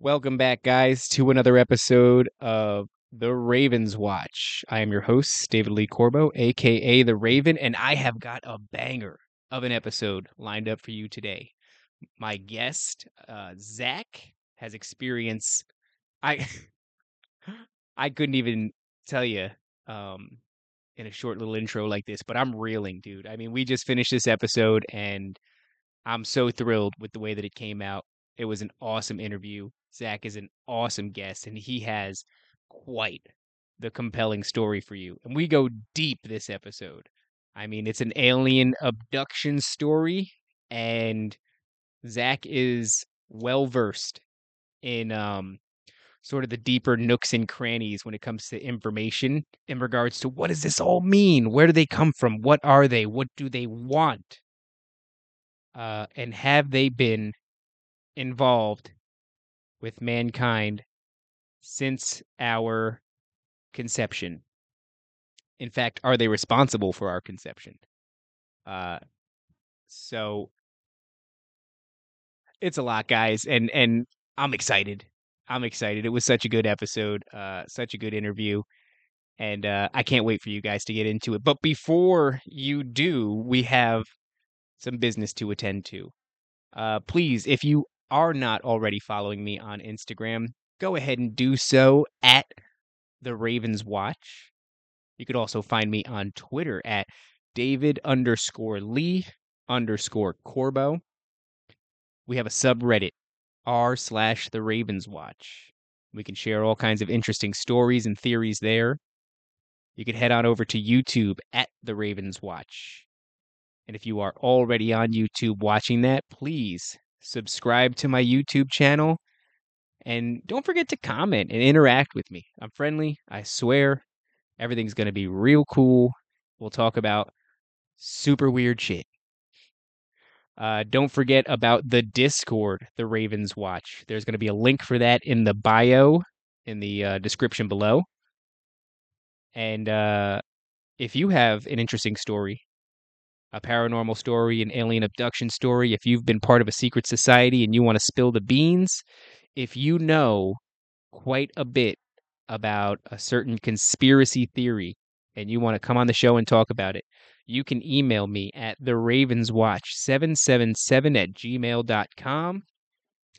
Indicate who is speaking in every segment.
Speaker 1: Welcome back, guys, to another episode of The Ravens Watch. I am your host, David Lee Corbo, aka The Raven, and I have got a banger of an episode lined up for you today. My guest, uh, Zack, has experience. I I couldn't even tell you um, in a short little intro like this, but I'm reeling, dude. I mean, we just finished this episode, and I'm so thrilled with the way that it came out. It was an awesome interview. Zack is an awesome guest, and he has quite the compelling story for you. And we go deep this episode. I mean, it's an alien abduction story, and Zack is well versed in um, sort of the deeper nooks and crannies when it comes to information in regards to what does this all mean? Where do they come from? What are they? What do they want? Uh, and have they been involved with mankind since our conception? In fact, are they responsible for our conception? Uh, so it's a lot, guys, and and I'm excited. I'm excited. It was such a good episode, uh, such a good interview, and uh, I can't wait for you guys to get into it. But before you do, we have some business to attend to. Uh, please, if you are not already following me on Instagram, go ahead and do so at the Ravens Watch. You could also find me on Twitter at David underscore Lee underscore Corbo. We have a subreddit, r slash the Ravens Watch. We can share all kinds of interesting stories and theories there. You can head on over to YouTube at the Ravens Watch. And if you are already on YouTube watching that, please subscribe to my YouTube channel. And don't forget to comment and interact with me. I'm friendly, I swear. Everything's going to be real cool. We'll talk about super weird shit. Uh, don't forget about the Discord, the Ravens Watch. There's going to be a link for that in the bio, in the uh, description below. And uh, if you have an interesting story, a paranormal story, an alien abduction story, if you've been part of a secret society and you want to spill the beans, if you know quite a bit about a certain conspiracy theory and you want to come on the show and talk about it, you can email me at the ravenswatch777 at gmail.com.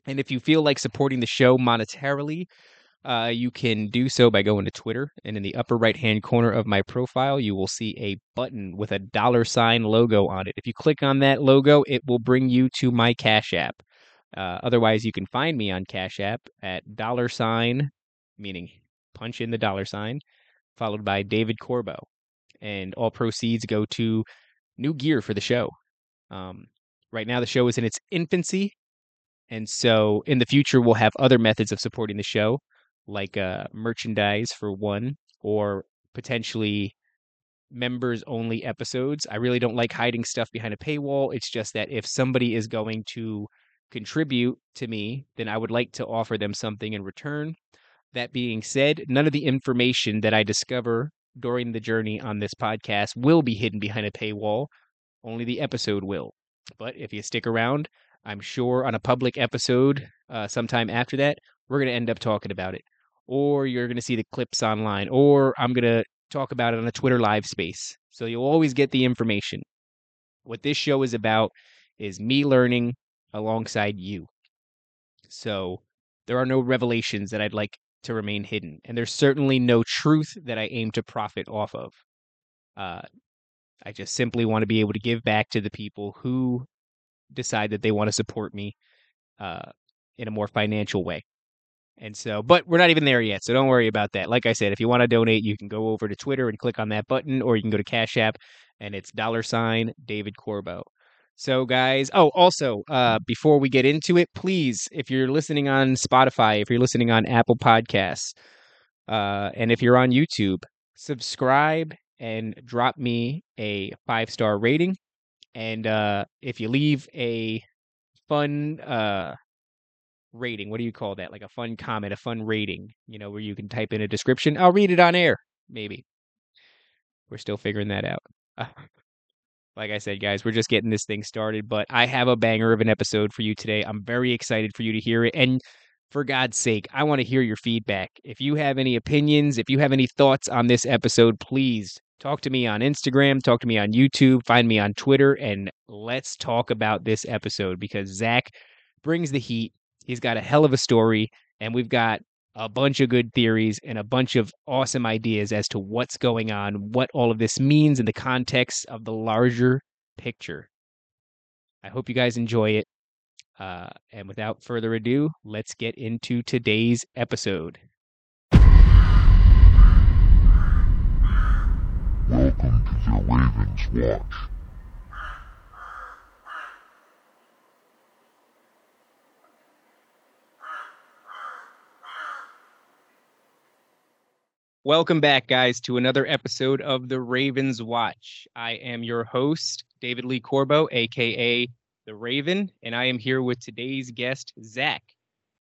Speaker 1: And if you feel like supporting the show monetarily, uh, you can do so by going to Twitter, and in the upper right hand corner of my profile, you will see a button with a dollar sign logo on it. If you click on that logo, it will bring you to my Cash App. Uh, otherwise, you can find me on Cash App at dollar sign, meaning punch in the dollar sign, followed by David Corbo. And all proceeds go to new gear for the show. Um, right now, the show is in its infancy. And so in the future, we'll have other methods of supporting the show like uh, merchandise for one, or potentially members only episodes. I really don't like hiding stuff behind a paywall. It's just that if somebody is going to contribute to me, then I would like to offer them something in return. That being said, none of the information that I discover during the journey on this podcast will be hidden behind a paywall. Only the episode will. But if you stick around, I'm sure on a public episode uh, sometime after that, we're going to end up talking about it or you're going to see the clips online, or I'm going to talk about it on a Twitter live space. So you'll always get the information. What this show is about is me learning alongside you. So there are no revelations that I'd like to remain hidden, and there's certainly no truth that I aim to profit off of. Uh, I just simply want to be able to give back to the people who decide that they want to support me uh, in a more financial way. And so, but we're not even there yet. So don't worry about that. Like I said, if you want to donate, you can go over to Twitter and click on that button, or you can go to Cash App and it's dollar sign David Corbo. So, guys, oh, also, uh, before we get into it, please, if you're listening on Spotify, if you're listening on Apple Podcasts, uh, and if you're on YouTube, subscribe and drop me a five star rating. And uh, if you leave a fun uh, rating. What do you call that? Like a fun comment, a fun rating, you know, where you can type in a description. I'll read it on air, maybe. We're still figuring that out. like I said, guys, we're just getting this thing started, but I have a banger of an episode for you today. I'm very excited for you to hear it. And for God's sake, I want to hear your feedback. If you have any opinions, if you have any thoughts on this episode, please talk to me on Instagram, talk to me on YouTube, find me on Twitter, and let's talk about this episode because Zack brings the heat. He's got a hell of a story, and we've got a bunch of good theories and a bunch of awesome ideas as to what's going on, what all of this means in the context of the larger picture. I hope you guys enjoy it. Uh, and without further ado, let's get into today's episode.
Speaker 2: Welcome to the Ravens Watch.
Speaker 1: Welcome back, guys, to another episode of the Ravens Watch. I am your host, David Lee Corbo, aka The Raven, and I am here with today's guest, Zack.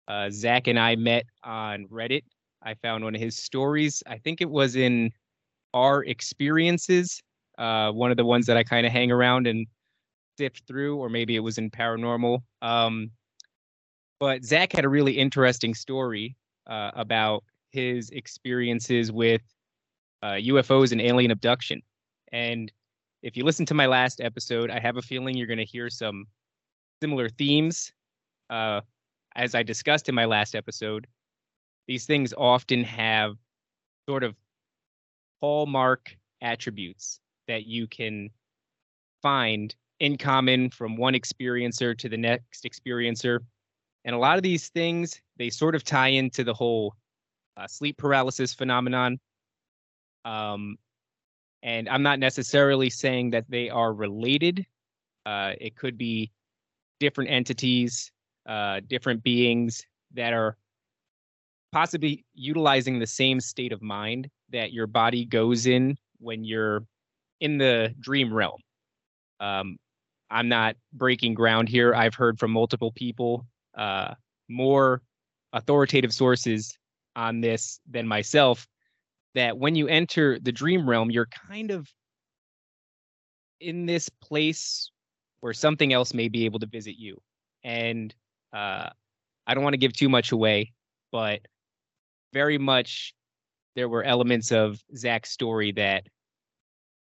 Speaker 1: Uh, Zack and I met on Reddit. I found one of his stories. I think it was in our experiences, uh, one of the ones that I kind of hang around and sift through, or maybe it was in paranormal. Um, but Zack had a really interesting story uh, about his experiences with uh, UFOs and alien abduction. And if you listen to my last episode, I have a feeling you're going to hear some similar themes. Uh, as I discussed in my last episode, these things often have sort of hallmark attributes that you can find in common from one experiencer to the next experiencer. And a lot of these things, they sort of tie into the whole uh, sleep paralysis phenomenon. Um, and I'm not necessarily saying that they are related. Uh, it could be different entities, uh, different beings that are possibly utilizing the same state of mind that your body goes in when you're in the dream realm. Um, I'm not breaking ground here. I've heard from multiple people, uh, more authoritative sources on this than myself that when you enter the dream realm, you're kind of in this place where something else may be able to visit you. And uh, I don't want to give too much away, but very much there were elements of Zack's story that,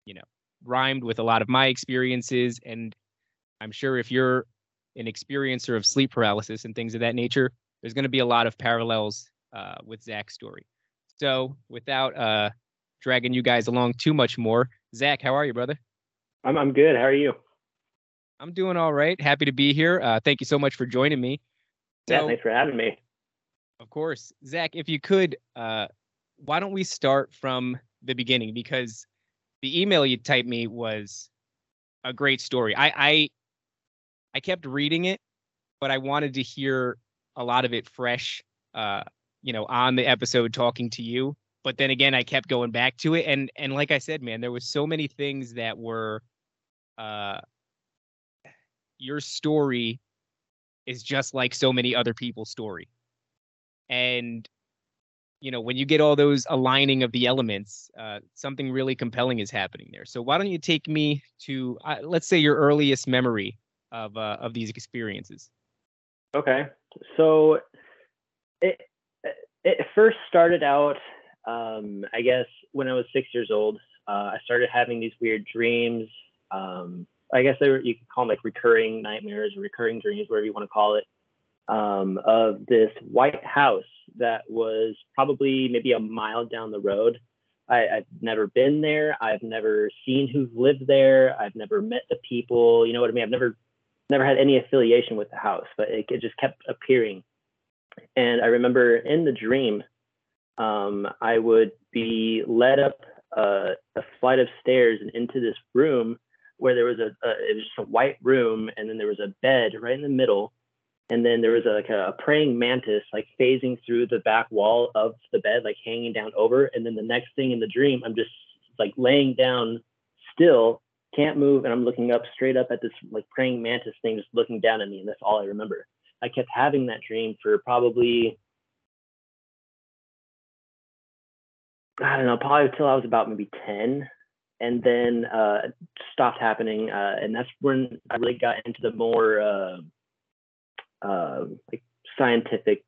Speaker 1: you know, rhymed with a lot of my experiences. And I'm sure if you're an experiencer of sleep paralysis and things of that nature, there's going to be a lot of parallels uh, with Zack's story. So, without uh, dragging you guys along too much more, Zack, how are you, brother?
Speaker 3: I'm I'm good. How are you?
Speaker 1: I'm doing all right. Happy to be here. Uh, thank you so much for joining me.
Speaker 3: So, yeah, thanks for having me.
Speaker 1: Of course, Zack. If you could, uh, why don't we start from the beginning? Because the email you typed me was a great story. I I, I kept reading it, but I wanted to hear a lot of it fresh. Uh, you know, on the episode talking to you. But then again, I kept going back to it, and and like I said, man, there was so many things that were, uh, your story is just like so many other people's story, and you know when you get all those aligning of the elements, uh, something really compelling is happening there. So why don't you take me to uh, let's say your earliest memory of uh, of these experiences?
Speaker 3: Okay, so it first started out, um, I guess, when I was six years old. Uh, I started having these weird dreams. Um, I guess they were, you could call them like recurring nightmares or recurring dreams, whatever you want to call it, um, of this white house that was probably maybe a mile down the road. I, have never been there. I've never seen who lived there. I've never met the people. You know what I mean? I've never never had any affiliation with the house, but it, it just kept appearing and I remember in the dream, um, I would be led up uh, a flight of stairs and into this room where there was a, a, it was just a white room and then there was a bed right in the middle. And then there was a, like a, a, praying mantis like phasing through the back wall of the bed like hanging down over. And then the next thing in the dream i'm just like laying down still can't move. And i'm looking up straight up at this like praying mantis thing just looking down at me. And that's all i remember I kept having that dream for probably I don't know, probably until I was about maybe 10. And then uh, stopped happening. Uh, and that's when I really got into the more uh, uh, like scientific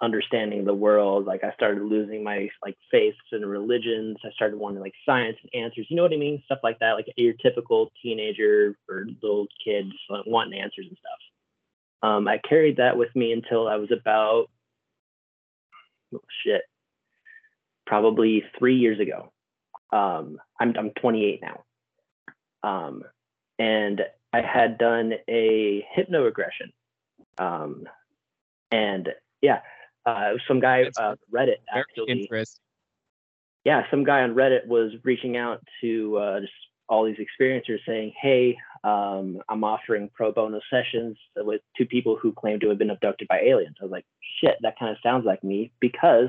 Speaker 3: understanding of the world. Like I started losing my like faiths and religions. I started wanting like science and answers. You know what I mean? Stuff like that. Like your typical teenager or little kids wanting answers and stuff. Um, I carried that with me until I was about oh, shit, probably three years ago. Um, I'm I'm 28 now. Um, and I had done a hypnoregression. Um, and yeah, uh, some guy uh, Reddit actually. Yeah, some guy on Reddit was reaching out to uh, just all these experiencers saying, "Hey, um, I'm offering pro bono sessions with two people who claim to have been abducted by aliens." I was like, "Shit, that kind of sounds like me," because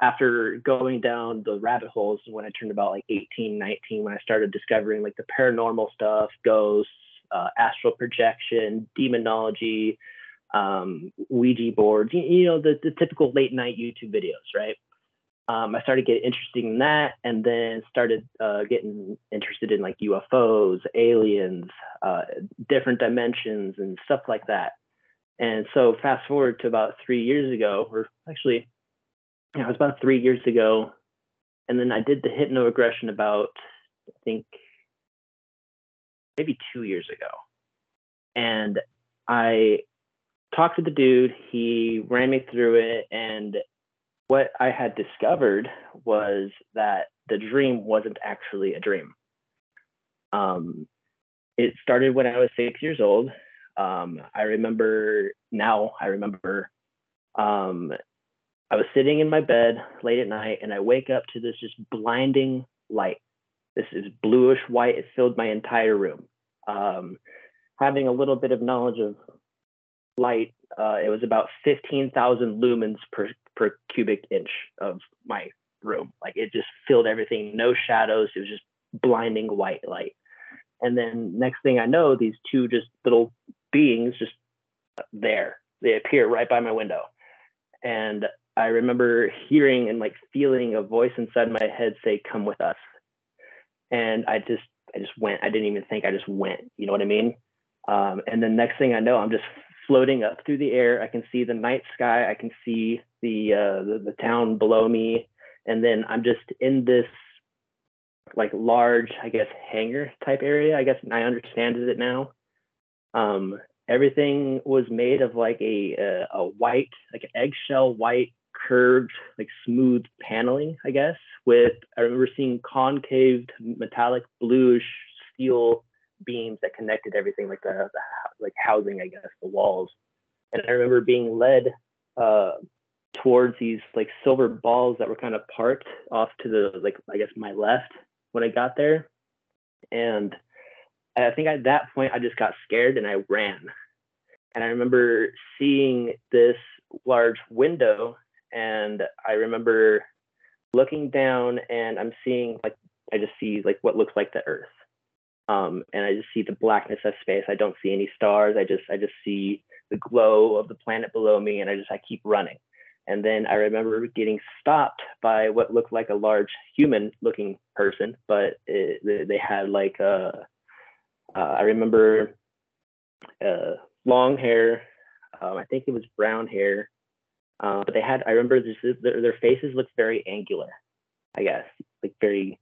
Speaker 3: after going down the rabbit holes when I turned about like 18, 19, when I started discovering like the paranormal stuff, ghosts, uh, astral projection, demonology, um, Ouija boards, you, you know, the, the typical late night YouTube videos, right? Um, I started getting interested in that and then started uh, getting interested in like UFOs, aliens, uh, different dimensions, and stuff like that. And so, fast forward to about three years ago, or actually, yeah, it was about three years ago. And then I did the hypnoregression about, I think, maybe two years ago. And I talked to the dude, he ran me through it. And what I had discovered was that the dream wasn't actually a dream. Um, it started when I was six years old. Um, I remember now, I remember um, I was sitting in my bed late at night and I wake up to this just blinding light. This is bluish white. It filled my entire room. Um, having a little bit of knowledge of light, uh, it was about 15,000 lumens per, per cubic inch of my room. Like it just filled everything, no shadows. It was just blinding white light. And then next thing I know, these two just little beings just there. They appear right by my window. And I remember hearing and like feeling a voice inside my head say, "Come with us." And I just, I just went. I didn't even think. I just went. You know what I mean? Um, and then next thing I know, I'm just floating up through the air. I can see the night sky. I can see the uh, the, the town below me, and then I'm just in this like large, I guess, hangar type area. I guess I understand it now. Um, everything was made of like a a, a white, like an eggshell white curved, like smooth paneling, I guess. With I remember seeing concaved metallic bluish steel beams that connected everything, like the, the like housing, I guess, the walls. And I remember being led uh, towards these like silver balls that were kind of parked off to the like I guess my left when I got there. And I think at that point I just got scared and I ran. And I remember seeing this large window and I remember looking down and I'm seeing like I just see like what looks like the earth. Um, and I just see the blackness of space. I don't see any stars. I just I just see the glow of the planet below me and I just I keep running. And then I remember getting stopped by what looked like a large human looking person, but it, they had like a, uh, I remember uh, long hair. Um, I think it was brown hair, uh, but they had. I remember this, their, their faces looked very angular. I guess like very,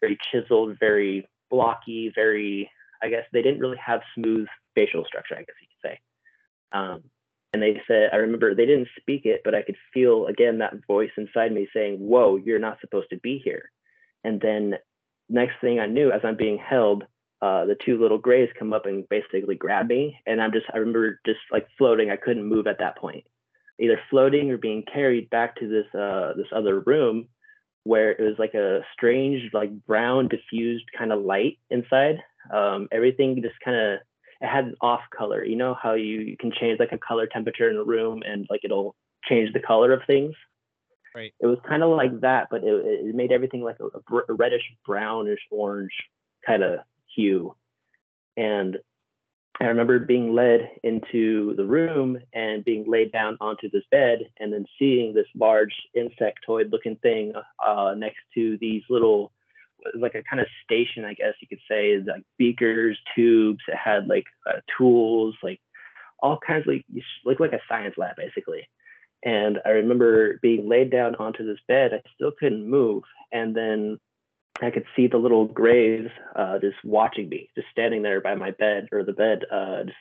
Speaker 3: very chiseled, very blocky, very. I guess they didn't really have smooth facial structure. I guess you could say. Um, and they said, I remember they didn't speak it, but I could feel again that voice inside me saying, "Whoa, you're not supposed to be here." And then next thing I knew, as I'm being held, uh, the two little grays come up and basically grab me, and I'm just I remember just like floating. I couldn't move at that point, either floating or being carried back to this uh, this other room where it was like a strange like brown diffused kind of light inside. Um, everything just kind of it had an off color. You know how you, you can change like a color temperature in a room and like it'll change the color of things.
Speaker 1: Right.
Speaker 3: It was kind of like that, but it, it made everything like a, a reddish brownish orange kind of hue. And I remember being led into the room and being laid down onto this bed and then seeing this large insectoid looking thing uh, next to these little like a kind of station, I guess you could say, like beakers, tubes. It had like uh, tools, like all kinds of like like like a science lab basically. And I remember being laid down onto this bed. I still couldn't move. And then I could see the little grays uh, just watching me, just standing there by my bed or the bed, uh, just,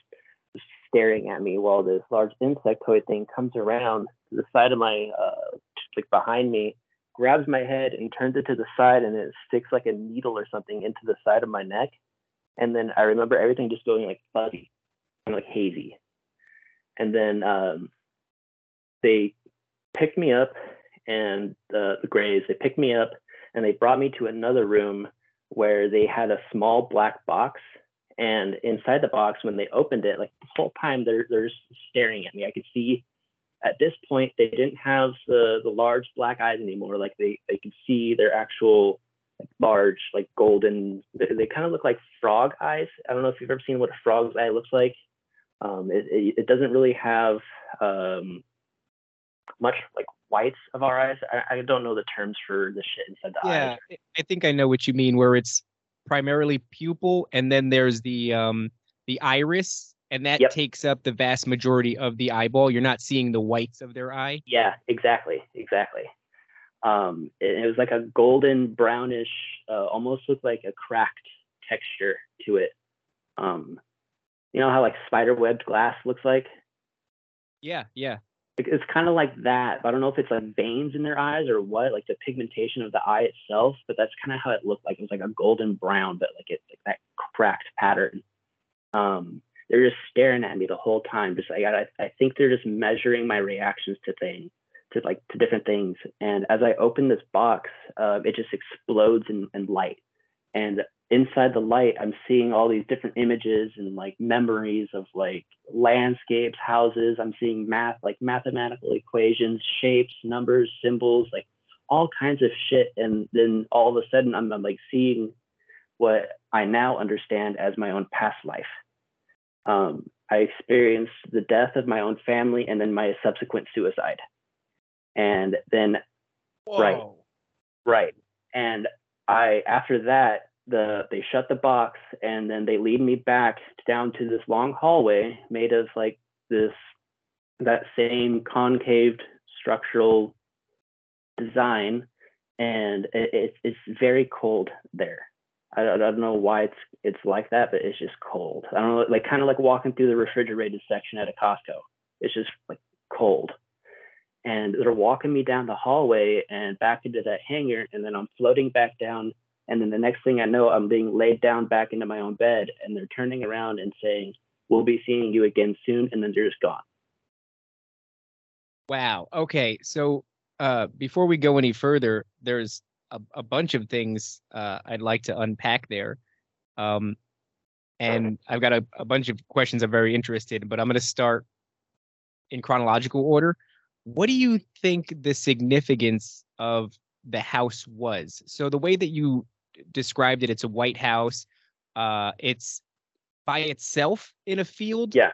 Speaker 3: just staring at me while this large insectoid thing comes around to the side of my, uh, like behind me, grabs my head and turns it to the side, and it sticks like a needle or something into the side of my neck. And then I remember everything just going like fuzzy and like hazy. And then um, they picked me up, and the, the Greys they picked me up and they brought me to another room where they had a small black box. And inside the box, when they opened it, like the whole time they're they're staring at me. I could see at this point they didn't have the the large black eyes anymore. Like they they could see their actual large like golden. They, they kind of look like frog eyes. I don't know if you've ever seen what a frog's eye looks like. Um, it, it, it doesn't really have um, much like whites of our eyes. I, I don't know the terms for the shit inside the
Speaker 1: Yeah,
Speaker 3: eyes.
Speaker 1: I- I think I know what you mean. Where it's primarily pupil, and then there's the um the iris, and that
Speaker 3: Yep.
Speaker 1: takes up the vast majority of the eyeball. You're not seeing the whites of their eye.
Speaker 3: Yeah, exactly, exactly. Um, it, it was like a golden brownish, uh, almost looked like a cracked texture to it. Um, you know how like spider webbed glass looks like?
Speaker 1: Yeah, yeah.
Speaker 3: It- It's kind of like that. I don't know if it's like veins in their eyes or what, like the pigmentation of the eye itself. But that's kind of how it looked like. It was like a golden brown, but like it's like that cracked pattern. Um, they're just staring at me the whole time. Just like I, I think they're just measuring my reactions to things, to like to different things. And as I open this box, uh, it just explodes in, in light. And inside the light, I'm seeing all these different images and like memories of like landscapes, houses. I'm seeing math, like mathematical equations, shapes, numbers, symbols, like all kinds of shit. And then all of a sudden, I'm, I'm like seeing what I now understand as my own past life. Um, I experienced the death of my own family and then my subsequent suicide. And then Right. Right. And I after that the they shut the box and then they lead me back down to this long hallway made of like this that same concaved structural design and it, it, it's very cold there. I, don't- I don't know why it's it's like that, but it's just cold. I don't know, like kind of like walking through the refrigerated section at a Costco. It's just like cold and they're walking me down the hallway and back into that hangar and then i'm floating back down and then the next thing i know i'm being laid down back into my own bed and they're turning around and saying we'll be seeing you again soon and then they're just gone
Speaker 1: Wow. Okay. So uh, before we go any further, there's a, a bunch of things uh, I'd like to unpack there. Um, and I've got a, a bunch of questions I'm very interested in, but I'm going to start in chronological order. What do you think the significance of the house was? So the way that you described it, it's a white house. Uh, it's by itself in a field.
Speaker 3: Yeah.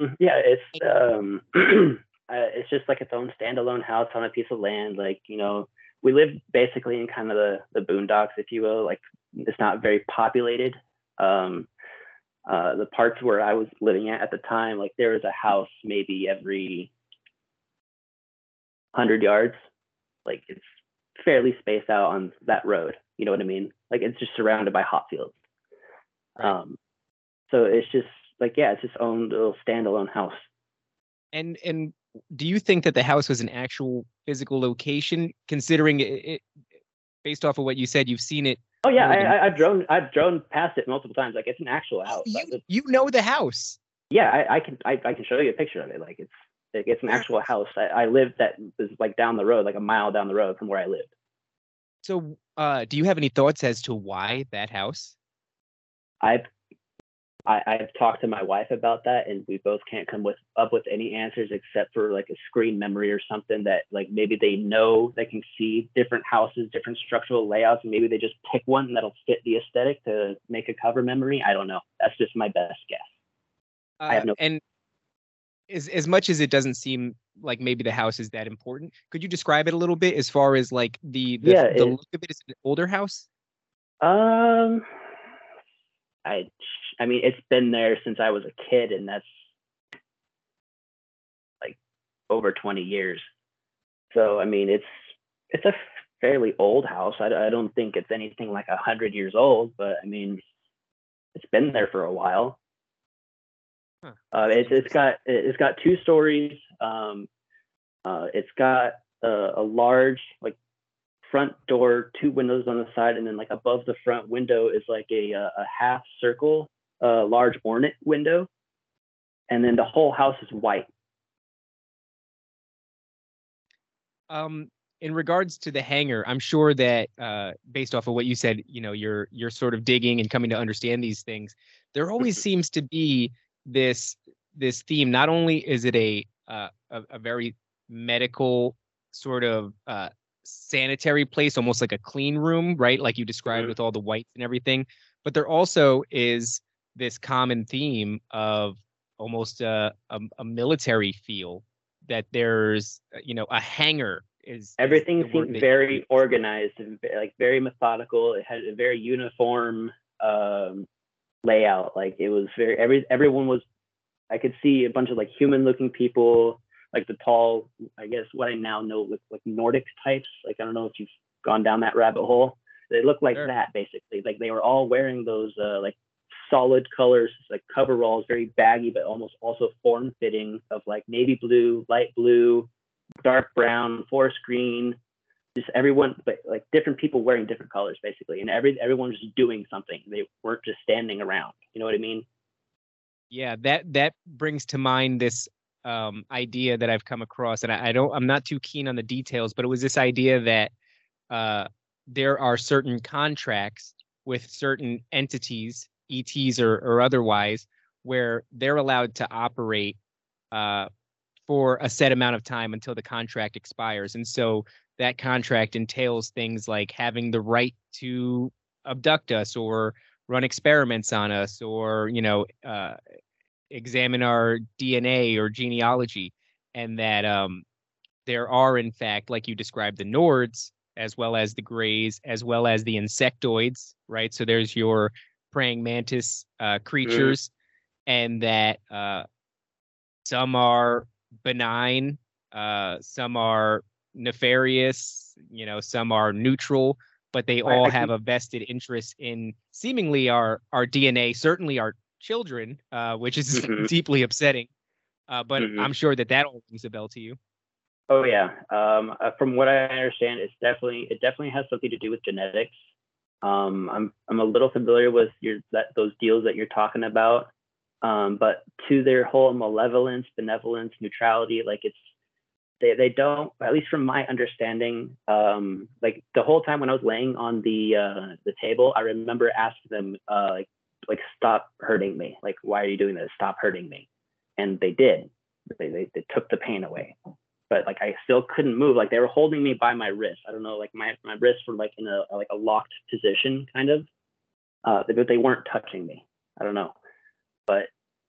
Speaker 3: Mhm. yeah it's um uh, it's just like its own standalone house on a piece of land like you know we live basically in kind of the the boondocks if you will like it's not very populated um uh the parts where i was living at at the time like there was a house maybe every 100 yards like it's fairly spaced out on that road you know what i mean like it's just surrounded by hot fields um so it's just like yeah it's its own little standalone house
Speaker 1: And and do you think that the house was an actual physical location, considering it, it based off of what you said, you've seen it?
Speaker 3: Oh yeah, I, I, I've drone I've drone past it multiple times. Like it's an actual
Speaker 1: Oh,
Speaker 3: house.
Speaker 1: you,
Speaker 3: Like,
Speaker 1: you know the house.
Speaker 3: yeah, I, I can I, I can show you a picture of it. Like it's like, it's an actual house. I, I lived was like down the road, like a mile down the road from where I lived.
Speaker 1: So, uh, do you have any thoughts as to why that house?
Speaker 3: I've I, I've talked to my wife about that, and we both can't come with up with any answers except for like a screen memory or something that like maybe they know they can see different houses, different structural layouts, and maybe they just pick one that'll fit the aesthetic to make a cover memory. I don't know. That's just my best guess.
Speaker 1: Uh,
Speaker 3: I have no-
Speaker 1: And as as much as it doesn't seem like maybe the house is that important, could you describe it a little bit as far as like the the,
Speaker 3: Yeah,
Speaker 1: the
Speaker 3: it-
Speaker 1: look of it is an older house?
Speaker 3: Um, I, I mean, it's been there since I was a kid, and that's like over 20 years. So I mean, it's it's a fairly old house. I, I don't think it's anything like a hundred years old, but I mean, it's been there for a while.
Speaker 1: Huh.
Speaker 3: Uh, it's it's got it's got two stories. Um, uh, it's got a, a large like front door, two windows on the side, and then like above the front window is like a a, a half circle, uh, large ornate window, and then the whole house is white.
Speaker 1: Um, in regards to the hangar, I'm sure that uh, based off of what you said, you know, you're you're sort of digging and coming to understand these things. There always seems to be this this theme. Not only is it a uh, a, a very medical sort of uh, sanitary place, almost like a clean room, right? Like you described
Speaker 3: Mhm.
Speaker 1: with all the whites and everything. But there also is this common theme of almost a, a, a military feel that there's, uh, you know, a hangar is is
Speaker 3: Everything
Speaker 1: the word
Speaker 3: seemed very organized and like very methodical. It had a very uniform um, layout. Like it was very every everyone was. I could see a bunch of like human looking people, like the tall. I guess what I now know with like Nordic types. Like I don't know if you've gone down that rabbit hole. They look like
Speaker 1: Sure.
Speaker 3: that basically. Like they were all wearing those uh, like solid colors, like coveralls, very baggy, but almost also form fitting of like navy blue, light blue, dark brown, forest green, just everyone, but like different people wearing different colors basically, and every everyone was doing something. They weren't just standing around. You know what I mean?
Speaker 1: Yeah, that that brings to mind this um, idea that I've come across, and I, I don't, I'm not too keen on the details, but it was this idea that uh, there are certain contracts with certain entities, ETs or, or otherwise, where they're allowed to operate uh, for a set amount of time until the contract expires, and so that contract entails things like having the right to abduct us or run experiments on us or you know uh, examine our DNA or genealogy, and that um, there are in fact, like you described, the Nords as well as the Greys, as well as the insectoids, right? So there's your praying mantis uh, creatures, and that uh, some are benign, uh, some are nefarious, you know, some are neutral, but they all
Speaker 3: I
Speaker 1: have a vested interest in seemingly our our DNA, certainly our children, uh, which is
Speaker 3: Mhm.
Speaker 1: deeply upsetting. Uh, but
Speaker 3: Mhm.
Speaker 1: I'm sure that that all rings a bell to you.
Speaker 3: Oh yeah. Um, uh, from what I understand, it's definitely it definitely has something to do with genetics. Um, I'm I'm a little familiar with your that those deals that you're talking about. Um, but to their whole malevolence, benevolence, neutrality, like it's they they don't at least from my understanding. Um, like the whole time when I was laying on the uh, the table, I remember asking them uh, like like stop hurting me. Like why are you doing this? Stop hurting me. And they did. They they, they took the pain away but like I still couldn't move. Like they were holding me by my wrist. I don't know, like my my wrists were like in a like a locked position, kind of. Uh, but they weren't touching me. I don't know, but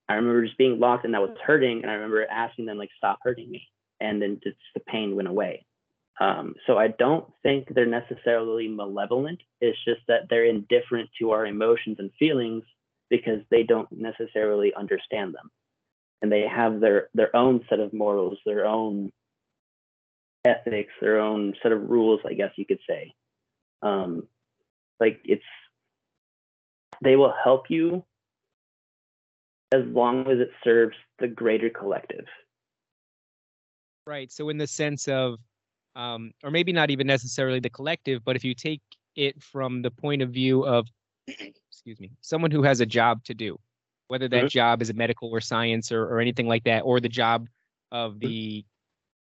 Speaker 3: I remember just being locked and that was hurting. And I remember asking them like stop hurting me, and then just the pain went away. Um, so I don't think they're necessarily malevolent. It's just that they're indifferent to our emotions and feelings because they don't necessarily understand them and they have their their own set of morals, their own ethics, their own set of rules, I guess you could say. Um, like it's they will help you as long as it serves the greater collective.
Speaker 1: Right. So in the sense of, um, or maybe not even necessarily the collective, but if you take it from the point of view of, excuse me, someone who has a job to do, whether that
Speaker 3: Mhm.
Speaker 1: job is a medical or science or, or anything like that, or the job of the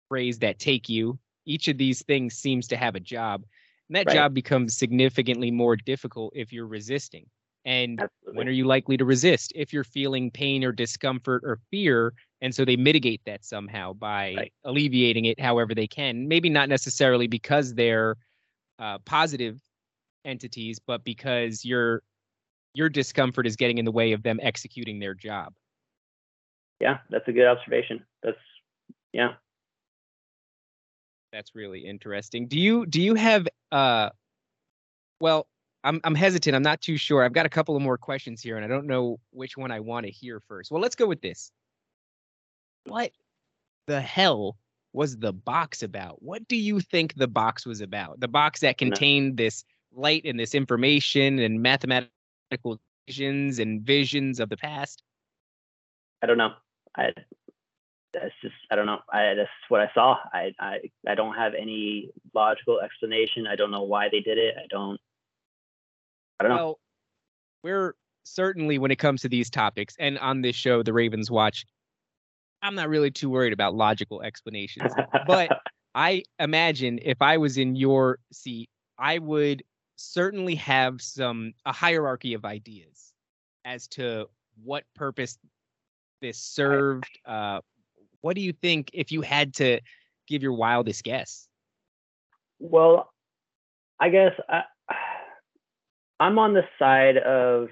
Speaker 1: phrase that take you, each of these things seems to have a job. And that
Speaker 3: Right.
Speaker 1: job becomes significantly more difficult if you're resisting. And
Speaker 3: Absolutely.
Speaker 1: when are you likely to resist if you're feeling pain or discomfort or fear and so they mitigate that somehow by
Speaker 3: Right.
Speaker 1: alleviating it however they can maybe not necessarily because they're uh, positive entities but because your your discomfort is getting in the way of them executing their job
Speaker 3: yeah, that's a good observation. That's yeah.
Speaker 1: that's really interesting do you do you have uh well I'm I'm hesitant. I'm not too sure. I've got a couple of more questions here, and I don't know which one I want to hear first. Well, let's go with this. What the hell was the box about? What do you think the box was about? The box that contained this light and this information and mathematical visions and visions of the past?
Speaker 3: I don't know. I that's just I don't know. I that's what I saw. I I I don't have any logical explanation. I don't know why they did it. I don't. I don't know.
Speaker 1: Well, we're certainly when it comes to these topics and on this show, The Ravens Watch, I'm not really too worried about logical explanations. but I imagine if I was in your seat, I would certainly have some a hierarchy of ideas as to what purpose this served. Uh, what do you think if you had to give your wildest guess?
Speaker 3: Well, I guess I, I'm on the side of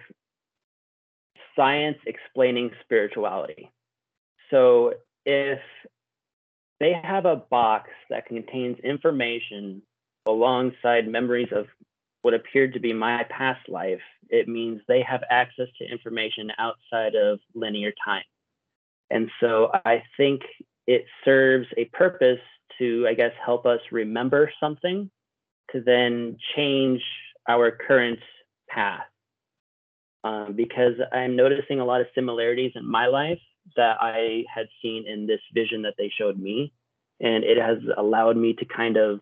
Speaker 3: science explaining spirituality. So if they have a box that contains information alongside memories of what appeared to be my past life, it means they have access to information outside of linear time. And so I think it serves a purpose to, I guess, help us remember something to then change our current path. Um, because I'm noticing a lot of similarities in my life that I had seen in this vision that they showed me. And it has allowed me to kind of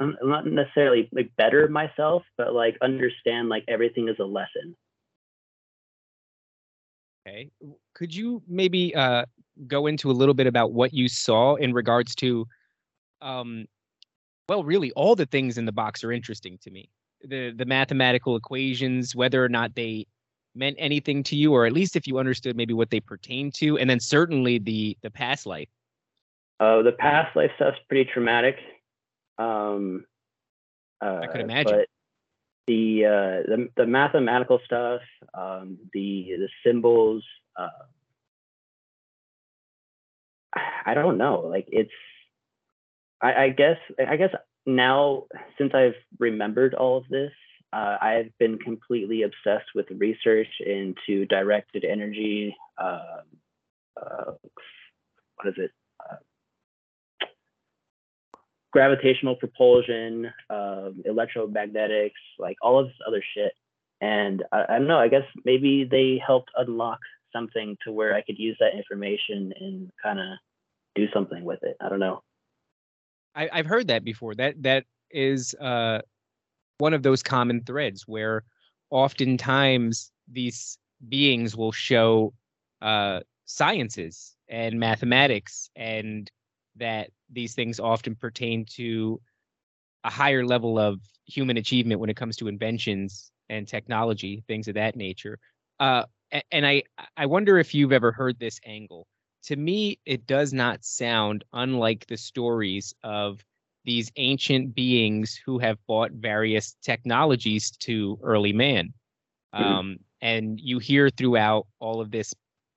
Speaker 3: um, not necessarily like better myself, but like understand like everything is a lesson.
Speaker 1: Okay. Could you maybe uh, go into a little bit about what you saw in regards to, um, well, really all the things in the box are interesting to me. The the mathematical equations, whether or not they meant anything to you, or at least if you understood maybe what they pertain to, and then certainly the the past life.
Speaker 3: Uh, the past life stuff's pretty traumatic. Um, uh,
Speaker 1: I could imagine.
Speaker 3: But the uh, the the mathematical stuff, um, the the symbols. Uh, I don't know. Like it's. I, I guess I guess now since I've remembered all of this, uh, I've been completely obsessed with research into directed energy. Uh, uh, what is it? Uh, gravitational propulsion, um, electromagnetics, like all of this other shit. And I, I don't know. I guess maybe they helped unlock something to where I could use that information and kind of do something with it. I don't know.
Speaker 1: I, I've heard that before. That that is uh, one of those common threads where oftentimes these beings will show uh, sciences and mathematics and that these things often pertain to a higher level of human achievement when it comes to inventions and technology, things of that nature. Uh, and I, I wonder if you've ever heard this angle. To me, it does not sound unlike the stories of these ancient beings who have brought various technologies to early man. Mm-hmm. Um, and you hear throughout all of this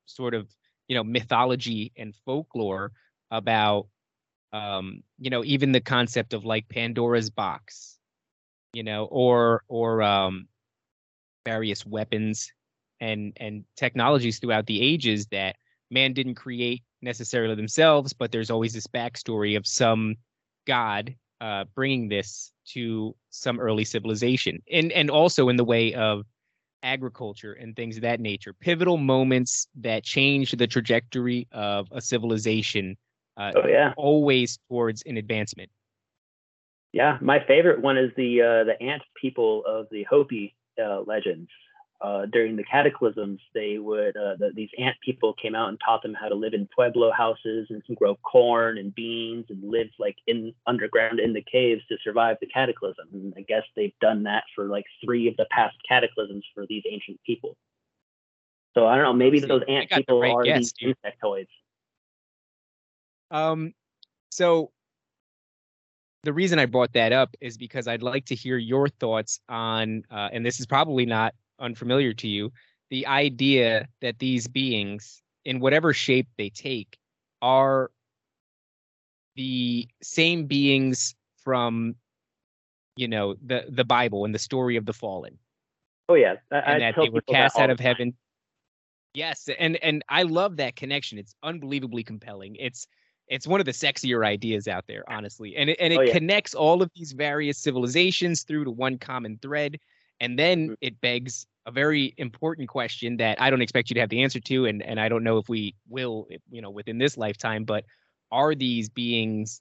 Speaker 1: sort of, you know, mythology and folklore about um, you know, even the concept of like Pandora's box, you know, or or um, various weapons and and technologies throughout the ages that man didn't create necessarily themselves, but there's always this backstory of some god uh, bringing this to some early civilization, and and also in the way of agriculture and things of that nature, pivotal moments that change the trajectory of a civilization uh,
Speaker 3: oh yeah,
Speaker 1: always towards an advancement.
Speaker 3: Yeah, my favorite one is the uh, the ant people of the Hopi uh, legends. Uh, during the cataclysms, they would uh, the, these ant people came out and taught them how to live in pueblo houses and grow corn and beans and live like in underground in the caves to survive the cataclysm. And I guess they've done that for like three of the past cataclysms for these ancient people. So I don't know. Maybe those ant people right are guess, these dude. insectoids.
Speaker 1: Um, so the reason I brought that up is because I'd like to hear your thoughts on, uh, and this is probably not unfamiliar to you, the idea that these beings, in whatever shape they take, are the same beings from, you know, the the Bible and the story of the fallen.
Speaker 3: Oh yeah,
Speaker 1: I, and I that they were cast out of heaven. Yes, and and I love that connection. It's unbelievably compelling. It's it's one of the sexier ideas out there, honestly, and it, and it
Speaker 3: Oh, yeah.
Speaker 1: connects all of these various civilizations through to one common thread, and then
Speaker 3: Mm.
Speaker 1: it begs a very important question that I don't expect you to have the answer to, and and I don't know if we will, you know, within this lifetime. But are these beings,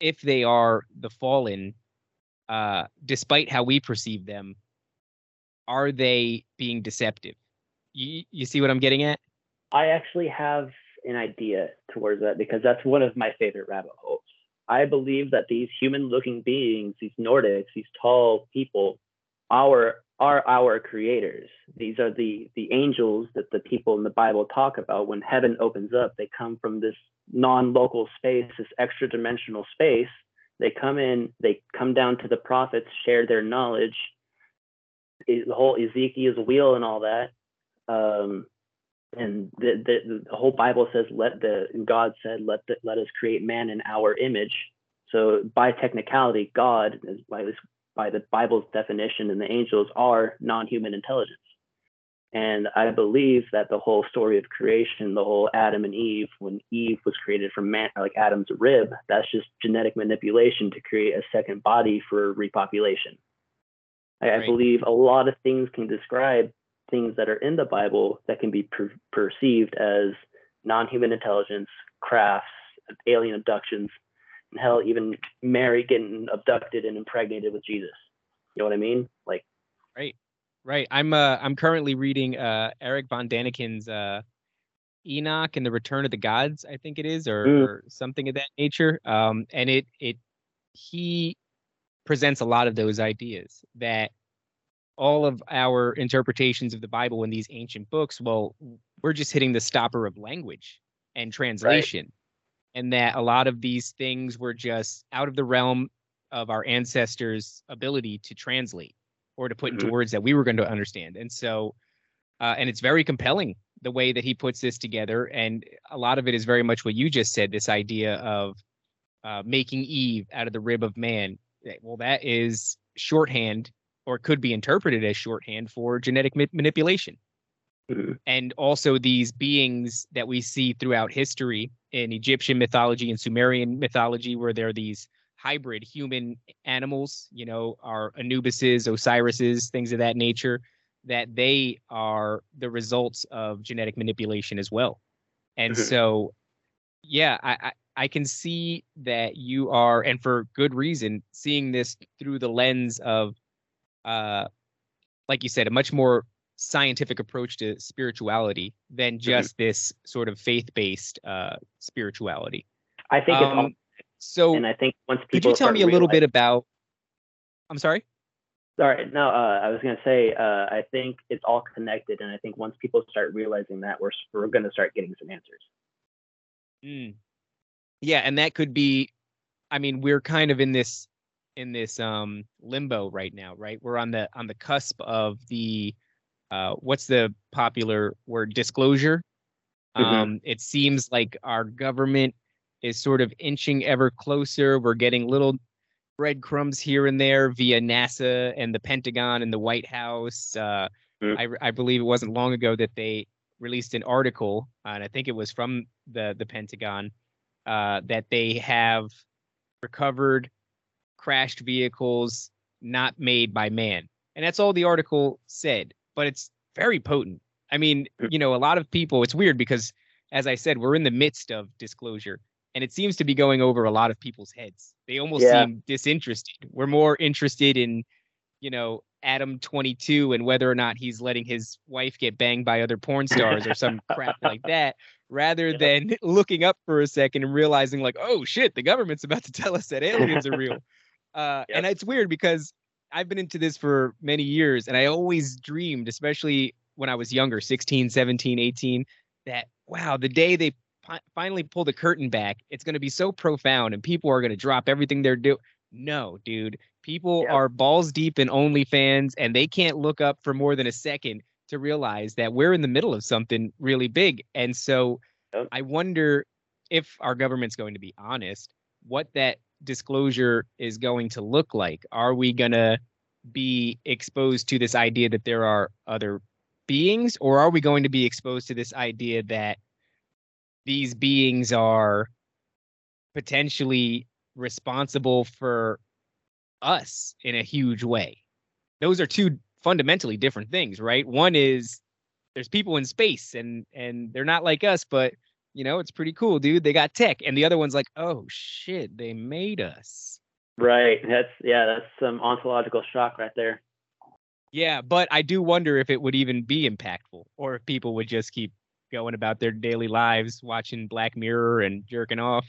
Speaker 1: if they are the fallen, uh, despite how we perceive them, are they being deceptive? You you see what I'm getting at?
Speaker 3: I actually have an idea towards that because that's one of my favorite rabbit holes. I believe that these human-looking beings, these Nordics, these tall people, our are our creators. These are the the angels that the people in the Bible talk about. When heaven opens up, they come from this non-local space, this extra-dimensional space. They come in, they come down to the prophets, share their knowledge, the whole Ezekiel's wheel and all that. Um, and the, the the whole Bible says, "Let the God said, let the, let us create man in our image." So by technicality, God, is by this by the Bible's definition, and the angels are non-human intelligence. And I believe that the whole story of creation, the whole Adam and Eve, when Eve was created from man, like Adam's rib, that's just genetic manipulation to create a second body for repopulation. I, I believe a lot of things can describe things that are in the Bible that can be per- perceived as non-human intelligence, crafts, alien abductions, and hell, even Mary getting abducted and impregnated with Jesus. You know what I mean? Like,
Speaker 1: Right. Right. I'm uh I'm currently reading uh Erich von Däniken's uh Enoch and the Return of the Gods, I think it is, or,
Speaker 3: Mm.
Speaker 1: or something of that nature. Um and it it he presents a lot of those ideas that all of our interpretations of the Bible in these ancient books, well, we're just hitting the stopper of language and translation. And that a lot of these things were just out of the realm of our ancestors' ability to translate or to put into
Speaker 3: Mhm.
Speaker 1: words that we were going to understand. And so, uh, and it's very compelling the way that he puts this together. And a lot of it is very much what you just said this idea of uh, making Eve out of the rib of man. Well, that is shorthand or could be interpreted as shorthand for genetic ma- manipulation.
Speaker 3: mhm.
Speaker 1: And also these beings that we see throughout history in Egyptian mythology and Sumerian mythology, where they're these hybrid human animals, you know, are Anubises, Osirises, things of that nature, that they are the results of genetic manipulation as well. And
Speaker 3: Mhm.
Speaker 1: so, yeah, I, I I can see that you are, and for good reason, seeing this through the lens of, uh, like you said, a much more scientific approach to spirituality than just this sort of faith-based uh, spirituality.
Speaker 3: I think
Speaker 1: Um, so,
Speaker 3: and I think once people
Speaker 1: could you tell me a little bit about? I'm sorry.
Speaker 3: Sorry, no, uh, I was gonna say uh, I think it's all connected, and I think once people start realizing that, we're we're gonna start getting some answers.
Speaker 1: Mm. Yeah, and that could be I mean, we're kind of in this in this um limbo right now, right? We're on the on the cusp of the uh what's the popular word disclosure.
Speaker 3: Mhm.
Speaker 1: Um it seems like our government is sort of inching ever closer. We're getting little breadcrumbs here and there via NASA and the Pentagon and the White House. Uh
Speaker 3: Mm.
Speaker 1: I I believe it wasn't long ago that they released an article, uh, and I think it was from the the Pentagon, uh, that they have recovered crashed vehicles not made by man, and that's all the article said. But it's very potent. I mean, you know, a lot of people. It's weird because, as I said, we're in the midst of disclosure, and it seems to be going over a lot of people's heads. They almost
Speaker 3: Yeah.
Speaker 1: seem disinterested. We're more interested in, you know, Adam 22 and whether or not he's letting his wife get banged by other porn stars or some crap like that, rather
Speaker 3: Yep.
Speaker 1: than looking up for a second and realizing like, oh shit, the government's about to tell us that aliens are real. Uh, And it's weird because I've been into this for many years and I always dreamed, especially when I was younger, 16, 17, 18, that wow, the day they fi- finally pull the curtain back, it's going to be so profound and people are going to drop everything they're doing. No, dude. People
Speaker 3: Yep.
Speaker 1: are balls deep in OnlyFans and they can't look up for more than a second to realize that we're in the middle of something really big. And so
Speaker 3: Yep.
Speaker 1: I wonder if our government's going to be honest, what that disclosure is going to look like. Are we going to be exposed to this idea that there are other beings, or are we going to be exposed to this idea that these beings are potentially responsible for us in a huge way? Those are two fundamentally different things, right? One is there's people in space and and they're not like us, but you know, it's pretty cool, dude. They got tech. And the other one's like, oh shit, they made us.
Speaker 3: Right. That's yeah, that's some ontological shock right there.
Speaker 1: Yeah, but I do wonder if it would even be impactful or if people would just keep going about their daily lives watching Black Mirror and jerking off.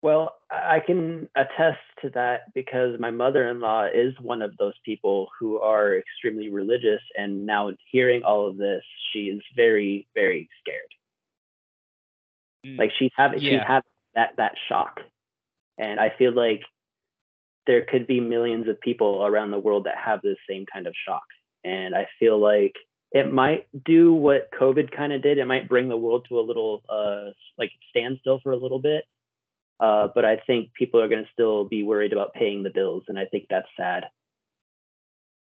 Speaker 3: Well, I can attest to that because my mother in law is one of those people who are extremely religious. And now hearing all of this, she is very, very scared.
Speaker 1: Mm,
Speaker 3: Like she's having, she's
Speaker 1: Yeah.
Speaker 3: having that, that shock. And I feel like there could be millions of people around the world that have this same kind of shock. And I feel like it might do what COVID kind of did. It might bring the world to a little, uh, like standstill for a little bit. Uh, but I think people are going to still be worried about paying the bills, and I think that's sad.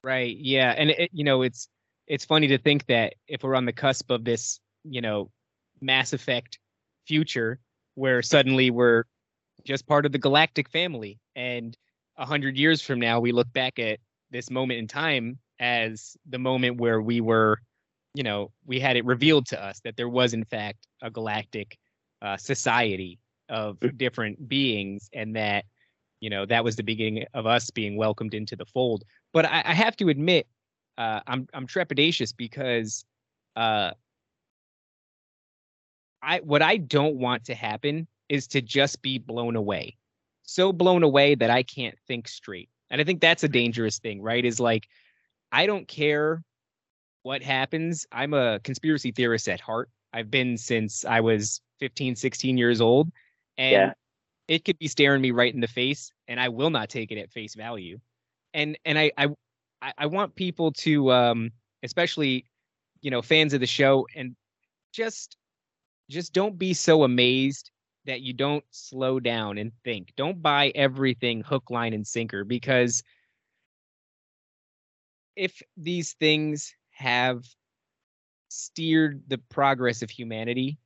Speaker 1: Right. Yeah. And it, you know, it's it's funny to think that if we're on the cusp of this, you know, Mass Effect future where suddenly we're just part of the galactic family. And a hundred years from now we look back at this moment in time as the moment where we were, you know, we had it revealed to us that there was in fact a galactic uh, society of different beings and that you know that was the beginning of us being welcomed into the fold. But I, I have to admit, uh, I'm I'm trepidatious because uh, I what I don't want to happen is to just be blown away, so blown away that I can't think straight, and I think that's a dangerous thing, right? Is like I don't care what happens. I'm a conspiracy theorist at heart. I've been since I was 15, 16 years old, and
Speaker 3: Yeah.
Speaker 1: it could be staring me right in the face, and I will not take it at face value and and I I I- I want people to um especially you know fans of the show and just just don't be so amazed that you don't slow down and think. Don't buy everything hook line and sinker because if these things have steered the progress of humanity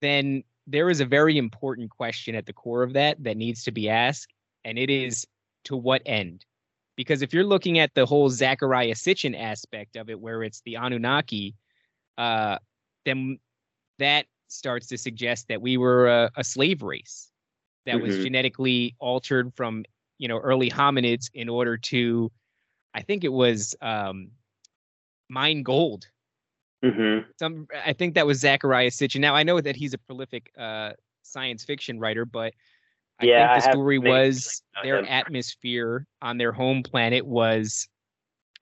Speaker 1: then there is a very important question at the core of that that needs to be asked and it is to what end? Because if you're looking at the whole Zecharia Sitchin aspect of it, where it's the Anunnaki, uh, then that starts to suggest that we were a, a slave race that was
Speaker 3: Mhm.
Speaker 1: genetically altered from you know early hominids in order to, I think it was um, mine gold
Speaker 3: Mm-hmm.
Speaker 1: some I think that was Zecharia Sitchin. Now I know that he's a prolific uh, science fiction writer, but I
Speaker 3: Yeah,
Speaker 1: think the
Speaker 3: have
Speaker 1: story was their
Speaker 3: him.
Speaker 1: atmosphere on their home planet was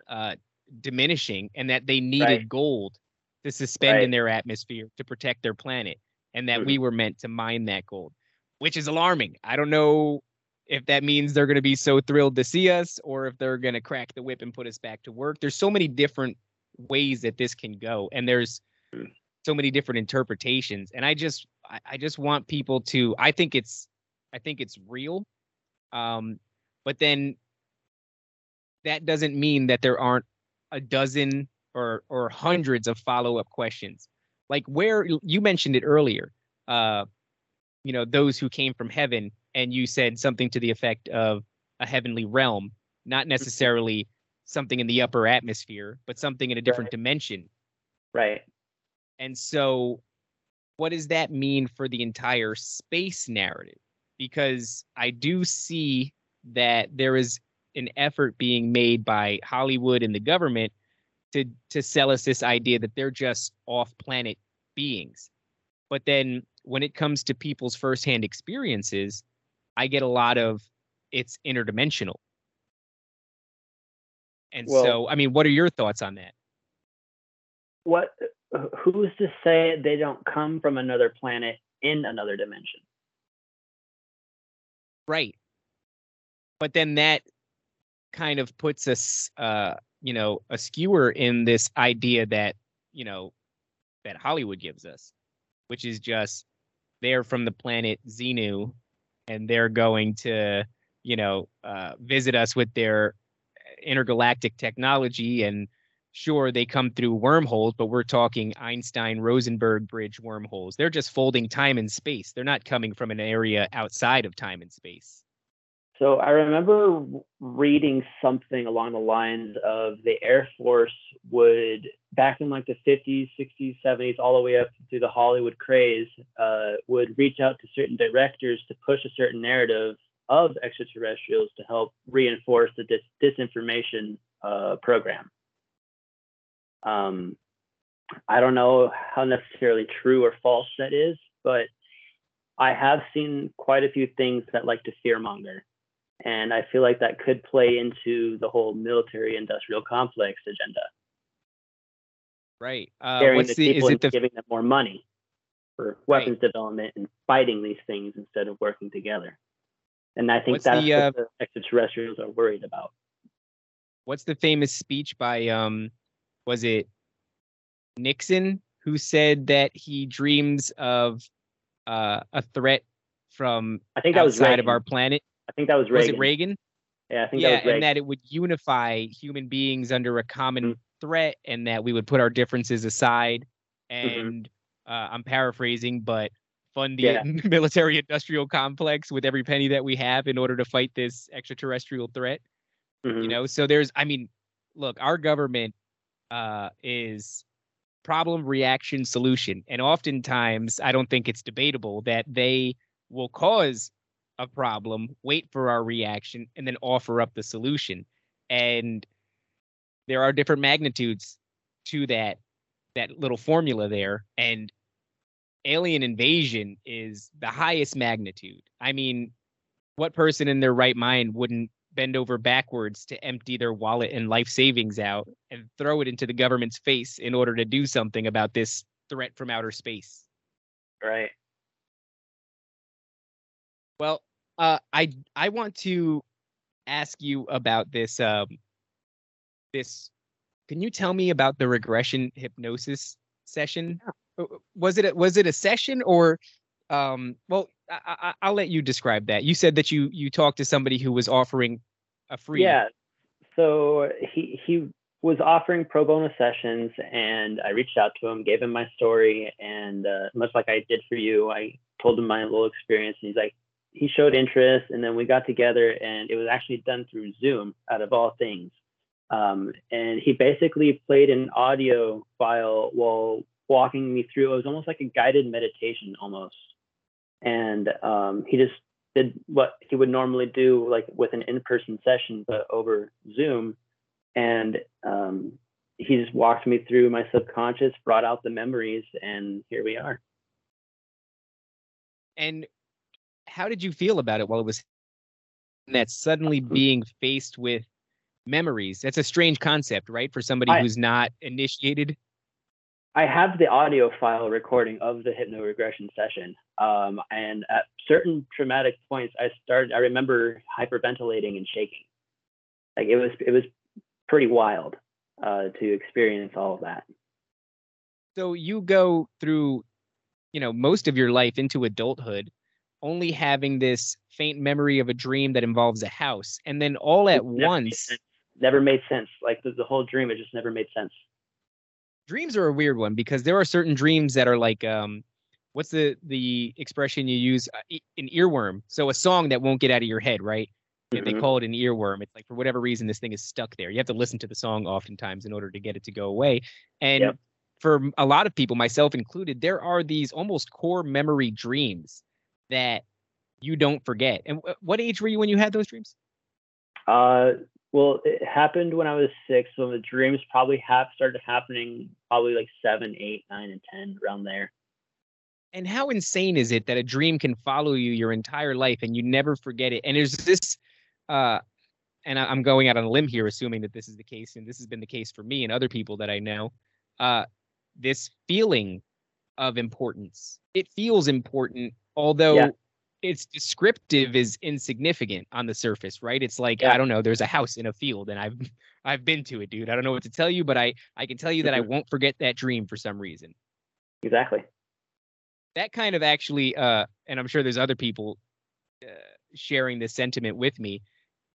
Speaker 1: uh, diminishing, and that they needed
Speaker 3: Right.
Speaker 1: gold to suspend in their atmosphere to protect their planet, and that
Speaker 3: Mhm.
Speaker 1: we were meant to mine that gold, which is alarming. I don't know if that means they're going to be so thrilled to see us, or if they're going to crack the whip and put us back to work. There's so many different ways that this can go, and there's
Speaker 3: Mm.
Speaker 1: so many different interpretations. And I just, I, I just want people to. I think it's, I think it's real, um, but then that doesn't mean that there aren't a dozen or or hundreds of follow up questions. Like where you mentioned it earlier, uh, you know, those who came from heaven, and you said something to the effect of a heavenly realm, not necessarily something in the upper atmosphere, but something in a different
Speaker 3: Right.
Speaker 1: dimension.
Speaker 3: Right.
Speaker 1: And so, what does that mean for the entire space narrative? Because I do see that there is an effort being made by Hollywood and the government to to sell us this idea that they're just off-planet beings. But then when it comes to people's firsthand experiences, I get a lot of it's interdimensional. And
Speaker 3: Well-
Speaker 1: so, I mean, what are your thoughts on that?
Speaker 3: What? Who's to say they don't come from another planet in another dimension?
Speaker 1: Right. But then that kind of puts us, uh, you know, a skewer in this idea that, you know, that Hollywood gives us, which is just they're from the planet Xenu and they're going to, you know, uh, visit us with their intergalactic technology and sure they come through wormholes, but we're talking Einstein Rosenberg bridge wormholes. They're just folding time and space. They're not coming from an area outside of time and space.
Speaker 3: So I remember reading something along the lines of the Air Force would, back in like the 50s, 60s, 70s, all the way up through the Hollywood craze, uh, would reach out to certain directors to push a certain narrative of extraterrestrials to help reinforce the dis- disinformation uh, program. Um, I don't know how necessarily true or false that is, but I have seen quite a few things that like to fearmonger. And I feel like that could play into the whole military industrial complex agenda.
Speaker 1: Right. Uh, what's
Speaker 3: the?
Speaker 1: Is it the?
Speaker 3: giving them more money for weapons development and fighting these things instead of working together. And I think
Speaker 1: What's
Speaker 3: that's
Speaker 1: the, uh,
Speaker 3: what the extraterrestrials are worried about.
Speaker 1: What's the famous speech by? Um, was it Nixon who said that he dreams of uh, a threat from
Speaker 3: I think that was
Speaker 1: outside
Speaker 3: Reagan.
Speaker 1: of our planet?
Speaker 3: I think that was
Speaker 1: Was
Speaker 3: Reagan.
Speaker 1: it Reagan?
Speaker 3: Yeah, I think
Speaker 1: yeah,
Speaker 3: that was Reagan.
Speaker 1: and that it would unify human beings under a common
Speaker 3: Mhm.
Speaker 1: threat, and that we would put our differences aside.
Speaker 3: Mm-hmm.
Speaker 1: And uh, I'm paraphrasing, but fund the
Speaker 3: Yeah.
Speaker 1: military-industrial complex with every penny that we have in order to fight this extraterrestrial threat.
Speaker 3: Mhm.
Speaker 1: You know, so there's, I mean, look, our government uh, is problem, reaction, solution, and oftentimes I don't think it's debatable that they will cause a problem, wait for our reaction, and then offer up the solution. And there are different magnitudes to that that little formula there. And alien invasion is the highest magnitude. I mean, what person in their right mind wouldn't bend over backwards to empty their wallet and life savings out and throw it into the government's face in order to do something about this threat from outer space?
Speaker 3: Right.
Speaker 1: Well, uh, I I want to ask you about this. Um, this, can you tell me about the regression hypnosis session? Uh, Was it a, was it a session or, um, well, I, I, I'll let you describe that. You said that you you talked to somebody who was offering a free.
Speaker 3: Yeah. So he he was offering pro bono sessions, and I reached out to him, gave him my story, and uh, much like I did for you, I told him my little experience, and he's like, he showed interest, and then we got together, and it was actually done through Zoom, out of all things. Um, and he basically played an audio file while walking me through. It was almost like a guided meditation, almost. And um, he just did what he would normally do like with an in-person session but over zoom and um, he just walked me through my subconscious brought out the memories and here we are
Speaker 1: And how did you feel about it while it was that suddenly being faced with memories? That's a strange concept, right? For somebody
Speaker 3: I-
Speaker 1: who's not initiated.
Speaker 3: i have the audio file recording of the hypnoregression session um, and at certain traumatic points i started i remember hyperventilating and shaking like it was it was pretty wild uh, to experience all of that
Speaker 1: So you go through, you know, most of your life into adulthood, only having this faint memory of a dream that involves a house, and then all at
Speaker 3: never
Speaker 1: once.
Speaker 3: sense. never made sense like the, the whole dream it just never made sense
Speaker 1: Dreams are a weird one because there are certain dreams that are like, um, what's the the expression you use? Uh, An earworm. So a song that won't get out of your head, right? If they call it an earworm, it's like for whatever reason this thing is stuck there. You have to listen to the song oftentimes in order to get it to go away. And
Speaker 3: Yep.
Speaker 1: for a lot of people, myself included, there are these almost core memory dreams that you don't forget. And wh- what age were you when you had those dreams?
Speaker 3: Uh, well, it happened when I was six. So the dreams probably have started happening probably like seven, eight, nine, and ten around there.
Speaker 1: And how insane is it that a dream can follow you your entire life and you never forget it? And there's this, uh, and I'm going out on a limb here, assuming that this is the case, and this has been the case for me and other people that I know. Uh, this feeling of importance. It feels important, although
Speaker 3: Yeah.
Speaker 1: its descriptive is insignificant on the surface, right? It's like
Speaker 3: Yeah.
Speaker 1: I don't know. There's a house in a field, and I've I've been to it, dude. I don't know what to tell you, but I I can tell you that I
Speaker 3: Mhm.
Speaker 1: won't forget that dream for some reason
Speaker 3: Exactly.
Speaker 1: that kind of actually uh and i'm sure there's other people uh, sharing this sentiment with me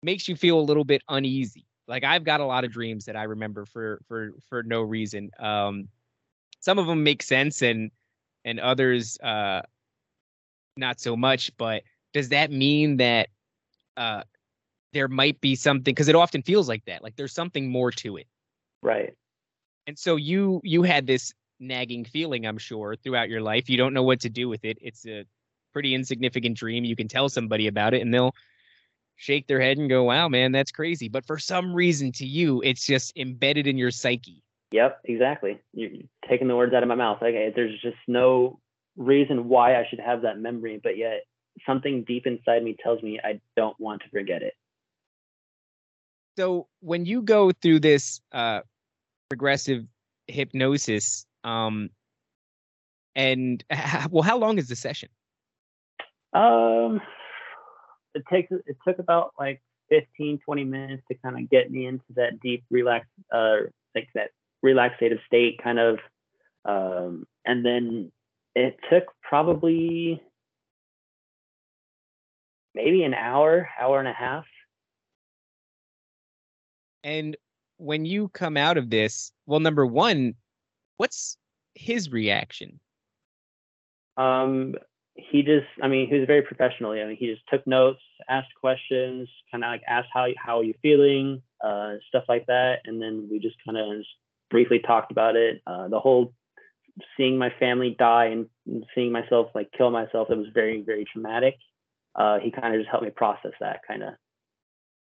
Speaker 1: makes you feel a little bit uneasy like I've got a lot of dreams that I remember for for for no reason. Um, some of them make sense and and others uh not so much. But does that mean that uh there might be something because it often feels like that, like there's something more to it.
Speaker 3: Right.
Speaker 1: And so you you had this nagging feeling, I'm sure, throughout your life. You don't know what to do with it. It's a pretty insignificant dream. You can tell somebody about it and they'll shake their head and go, "Wow, man, that's crazy." But for some reason to you, it's just embedded in your psyche.
Speaker 3: Yep, exactly. You're taking the words out of my mouth. Okay, there's just no reason why I should have that memory, but yet something deep inside me tells me I don't want to forget it.
Speaker 1: So when you go through this uh, regressive hypnosis, um, and well, how long is the session?
Speaker 3: Um, it takes it took about like 15, 20 minutes to kind of get me into that deep relax, uh, like that relaxative state kind of, um, and then it took probably maybe an hour, hour and a half.
Speaker 1: And when you come out of this, well, number one, what's his reaction?
Speaker 3: Um, he just, I mean, he was very professional. I mean, he just took notes, asked questions, kind of like asked how how are you feeling, uh, stuff like that, and then we just kind of briefly talked about it. Uh, the whole seeing my family die and seeing myself like kill myself, it was very very traumatic. Uh, he kind of just helped me process that kind of.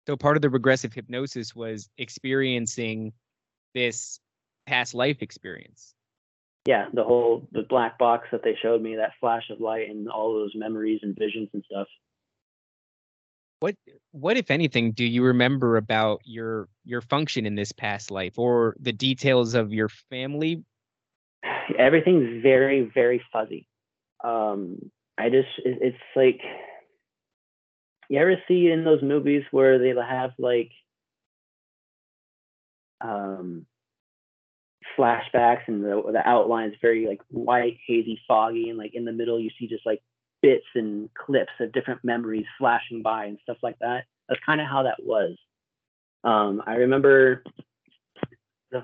Speaker 1: So part of the regressive hypnosis was experiencing this past life experience
Speaker 3: yeah, the whole the black box that they showed me, that flash of light and all those memories and visions and stuff.
Speaker 1: What what if anything do you remember about your your function in this past life or the details of your family?
Speaker 3: Everything's very very fuzzy. Um I just it, it's like you ever see in those movies where they have like um flashbacks and the the outline is very like white, hazy, foggy, and like in the middle you see just like bits and clips of different memories flashing by and stuff like that. That's kind of how that was. Um, I remember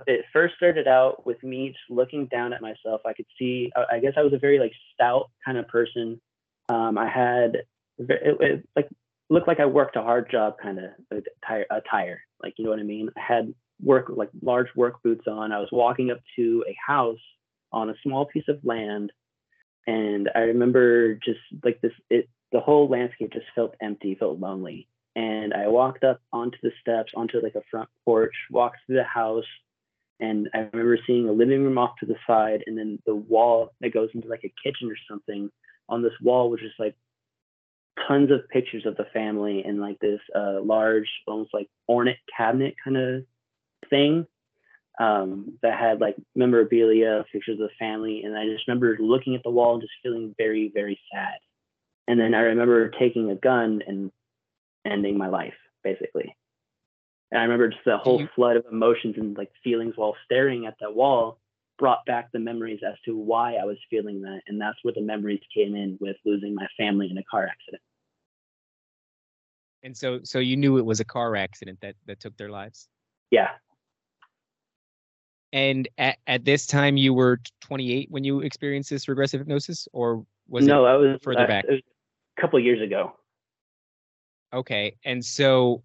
Speaker 3: it first started out with me just looking down at myself. I could see, I guess I was a very like stout kind of person. Um, I had, it, it, like, looked like I worked a hard job kind of attire, attire, like, you know what I mean? I had work like large work boots on. I was walking up to a house on a small piece of land, and I remember just like this. It the whole landscape just felt empty, felt lonely. And I walked up onto the steps, onto like a front porch, walked through the house, and I remember seeing a living room off to the side, and then the wall that goes into like a kitchen or something. On this wall was just like tons of pictures of the family and like this uh, large, almost like ornate cabinet kind of thing um, that had like memorabilia, pictures of the family, and I just remember looking at the wall and just feeling very, very sad. And then I remember taking a gun and ending my life, basically. And I remember just the whole flood of emotions and like feelings while staring at that wall brought back the memories as to why I was feeling that. And that's where the memories came in with losing my family in a car accident.
Speaker 1: And so so you knew it was a car accident that that took their lives?
Speaker 3: Yeah,
Speaker 1: and at, at this time, you were 28 when you experienced this regressive hypnosis, or was
Speaker 3: no,
Speaker 1: it
Speaker 3: I was
Speaker 1: further
Speaker 3: uh,
Speaker 1: back?
Speaker 3: Was a couple years ago.
Speaker 1: Okay, and so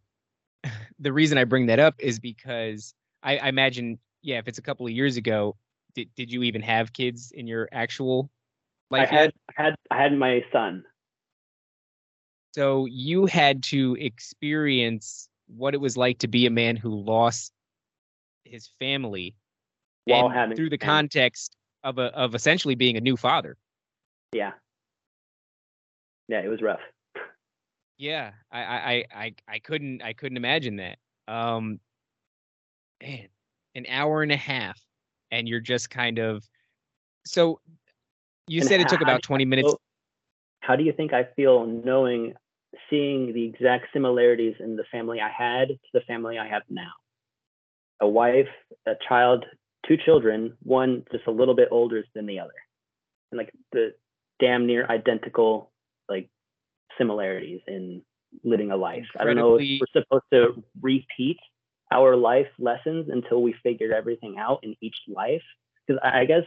Speaker 1: the reason I bring that up is because I, I imagine, yeah, if it's a couple of years ago, did did you even have kids in your actual life?
Speaker 3: I had,
Speaker 1: yet?
Speaker 3: I had, I had my son.
Speaker 1: So you had to experience what it was like to be a man who lost his family
Speaker 3: while having
Speaker 1: through the context of a of essentially being a new father.
Speaker 3: Yeah. Yeah, it was rough.
Speaker 1: Yeah, I I I I couldn't I couldn't imagine that. Um, man, an hour and a half, and you're just kind of so. You
Speaker 3: And
Speaker 1: said it took about 20 minutes.
Speaker 3: feel- How do you think I feel knowing, seeing the exact similarities in the family I had to the family I have now? A wife, a child, two children, one just a little bit older than the other, and like the damn near identical like similarities in living a life. I don't know if we're supposed to repeat our life lessons until we figured everything out in each life. Because I guess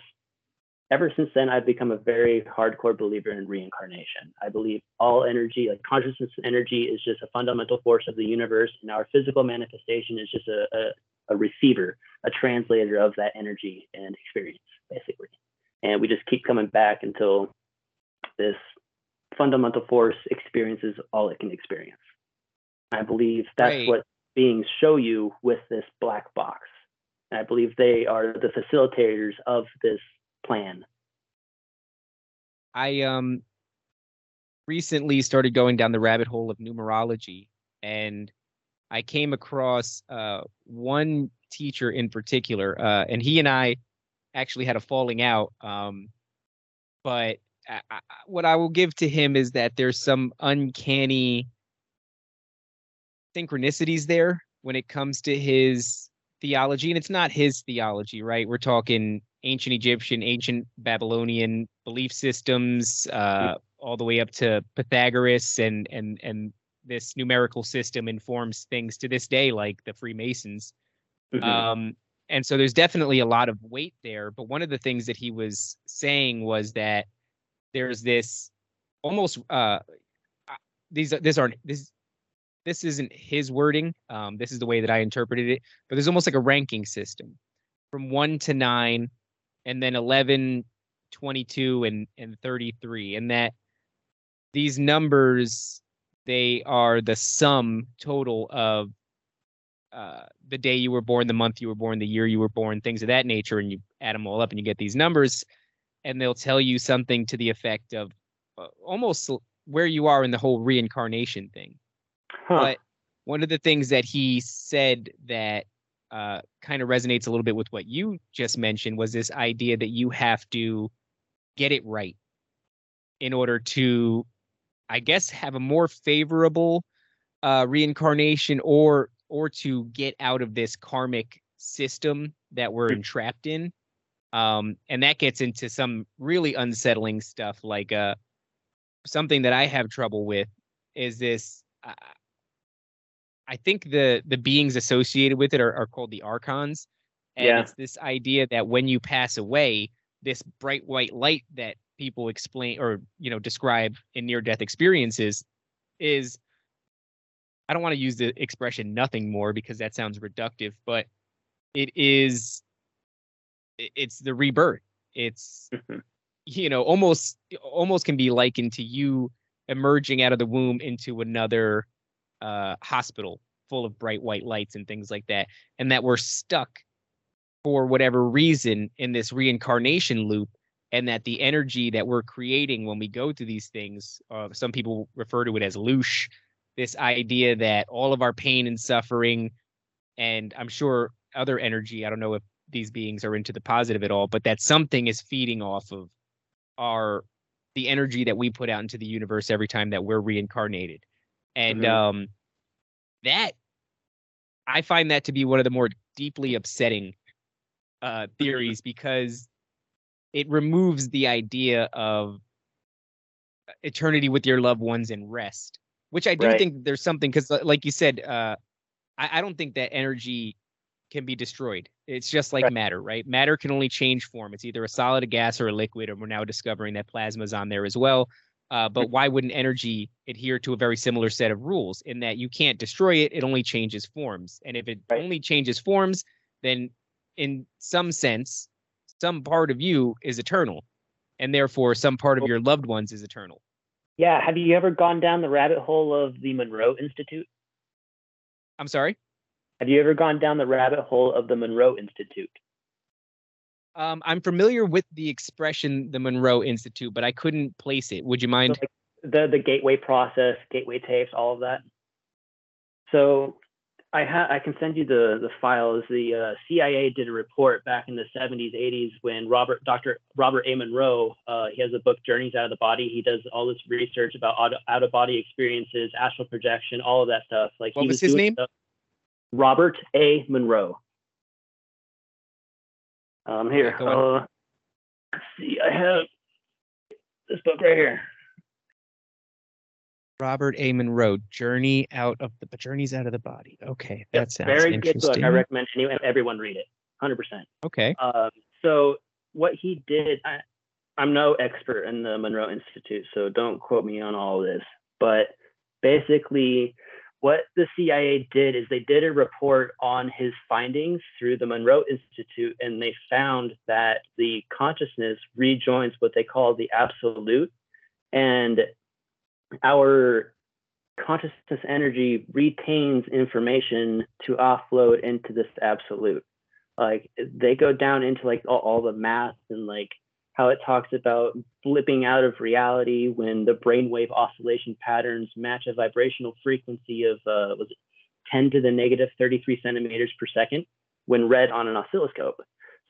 Speaker 3: ever since then, I've become a very hardcore believer in reincarnation. I believe all energy, like consciousness energy, is just a fundamental force of the universe, and our physical manifestation is just a, a, a receiver, a translator of that energy and experience, basically. And we just keep coming back until this fundamental force experiences all it can experience. I believe that's
Speaker 1: Right.
Speaker 3: what beings show you with this black box. I believe they are the facilitators of this plan.
Speaker 1: I um recently started going down the rabbit hole of numerology and I came across uh one teacher in particular uh and he and I actually had a falling out um but I, I, what I will give to him is that there's some uncanny synchronicities there when it comes to his theology and it's not his theology right we're talking ancient egyptian ancient babylonian belief systems uh all the way up to pythagoras and and and this numerical system informs things to this day like the freemasons
Speaker 3: Mhm.
Speaker 1: um, and so there's definitely a lot of weight there. But one of the things that he was saying was that there's this almost uh, these these aren't this this isn't his wording. Um, this is the way that I interpreted it. But there's almost like a ranking system from one to nine, and then 11, 22, and and 33, and that these numbers they are the sum total of uh, the day you were born, the month you were born, the year you were born, things of that nature, and you add them all up and you get these numbers, and they'll tell you something to the effect of uh, almost where you are in the whole reincarnation thing.
Speaker 3: Huh.
Speaker 1: But one of the things that he said that uh, kind of resonates a little bit with what you just mentioned was this idea that you have to get it right in order to, I guess, have a more favorable uh, reincarnation or or to get out of this karmic system that we're entrapped in. Um, and that gets into some really unsettling stuff like uh, something that I have trouble with is this. Uh, I think the the beings associated with it are, are called the archons, and
Speaker 3: Yeah.
Speaker 1: it's this idea that when you pass away, this bright white light that people explain or you know describe in near death experiences is I don't want to use the expression nothing more because that sounds reductive, but it is it's the rebirth. It's
Speaker 3: Mhm.
Speaker 1: you know almost almost can be likened to you emerging out of the womb into another uh hospital full of bright white lights and things like that and that we're stuck for whatever reason in this reincarnation loop and that the energy that we're creating when we go through these things uh, some people refer to it as loosh this idea that all of our pain and suffering and i'm sure other energy i don't know if these beings are into the positive at all but that something is feeding off of our the energy that we put out into the universe every time that we're reincarnated and
Speaker 3: Mhm.
Speaker 1: um that i find that to be one of the more deeply upsetting uh theories because it removes the idea of eternity with your loved ones and rest which i do
Speaker 3: Right.
Speaker 1: think there's something because like you said uh I don't think that energy can be destroyed it's just like
Speaker 3: Right.
Speaker 1: matter right matter can only change form it's either a solid a gas or a liquid and we're now discovering that plasma's on there as well uh, but why wouldn't energy adhere to a very similar set of rules in that you can't destroy it it only changes forms and if it
Speaker 3: Right.
Speaker 1: only changes forms then in some sense some part of you is eternal and therefore some part of your loved ones is eternal
Speaker 3: Yeah. Have you ever gone down the rabbit hole of the Monroe Institute?
Speaker 1: i'm sorry
Speaker 3: Have you ever gone down the rabbit hole of the Monroe Institute?
Speaker 1: um, i'm familiar with the expression the monroe institute but i couldn't place it would you mind
Speaker 3: So, like the the gateway process, gateway tapes, all of that. So I ha- I can send you the the files. The uh, CIA did a report back in the 70s, 80s when Robert Dr. Robert A. Monroe uh, he has a book Journeys Out of the Body. He does all this research about out, out of body experiences, astral projection, all of that stuff. Like
Speaker 1: What
Speaker 3: he
Speaker 1: was his name?
Speaker 3: stuff- Robert A. Monroe. Um, here.
Speaker 1: Yeah,
Speaker 3: uh, let's see, I have this book right here.
Speaker 1: Robert A. Monroe, Journey Out of the Journeys Out of the Body. Okay, that
Speaker 3: Yep,
Speaker 1: sounds
Speaker 3: very good book. I recommend any, everyone read it. Hundred percent.
Speaker 1: okay.
Speaker 3: Um, so what he did, I, I'm no expert in the Monroe Institute, so don't quote me on all of this. But basically, what the CIA did is they did a report on his findings through the Monroe Institute, and they found that the consciousness rejoins what they call the absolute, and our consciousness energy retains information to offload into this absolute. Like they go down into like all, all the math and like how it talks about flipping out of reality when the brainwave oscillation patterns match a vibrational frequency of uh, was it 10 to the negative 33 centimeters per second when read on an oscilloscope.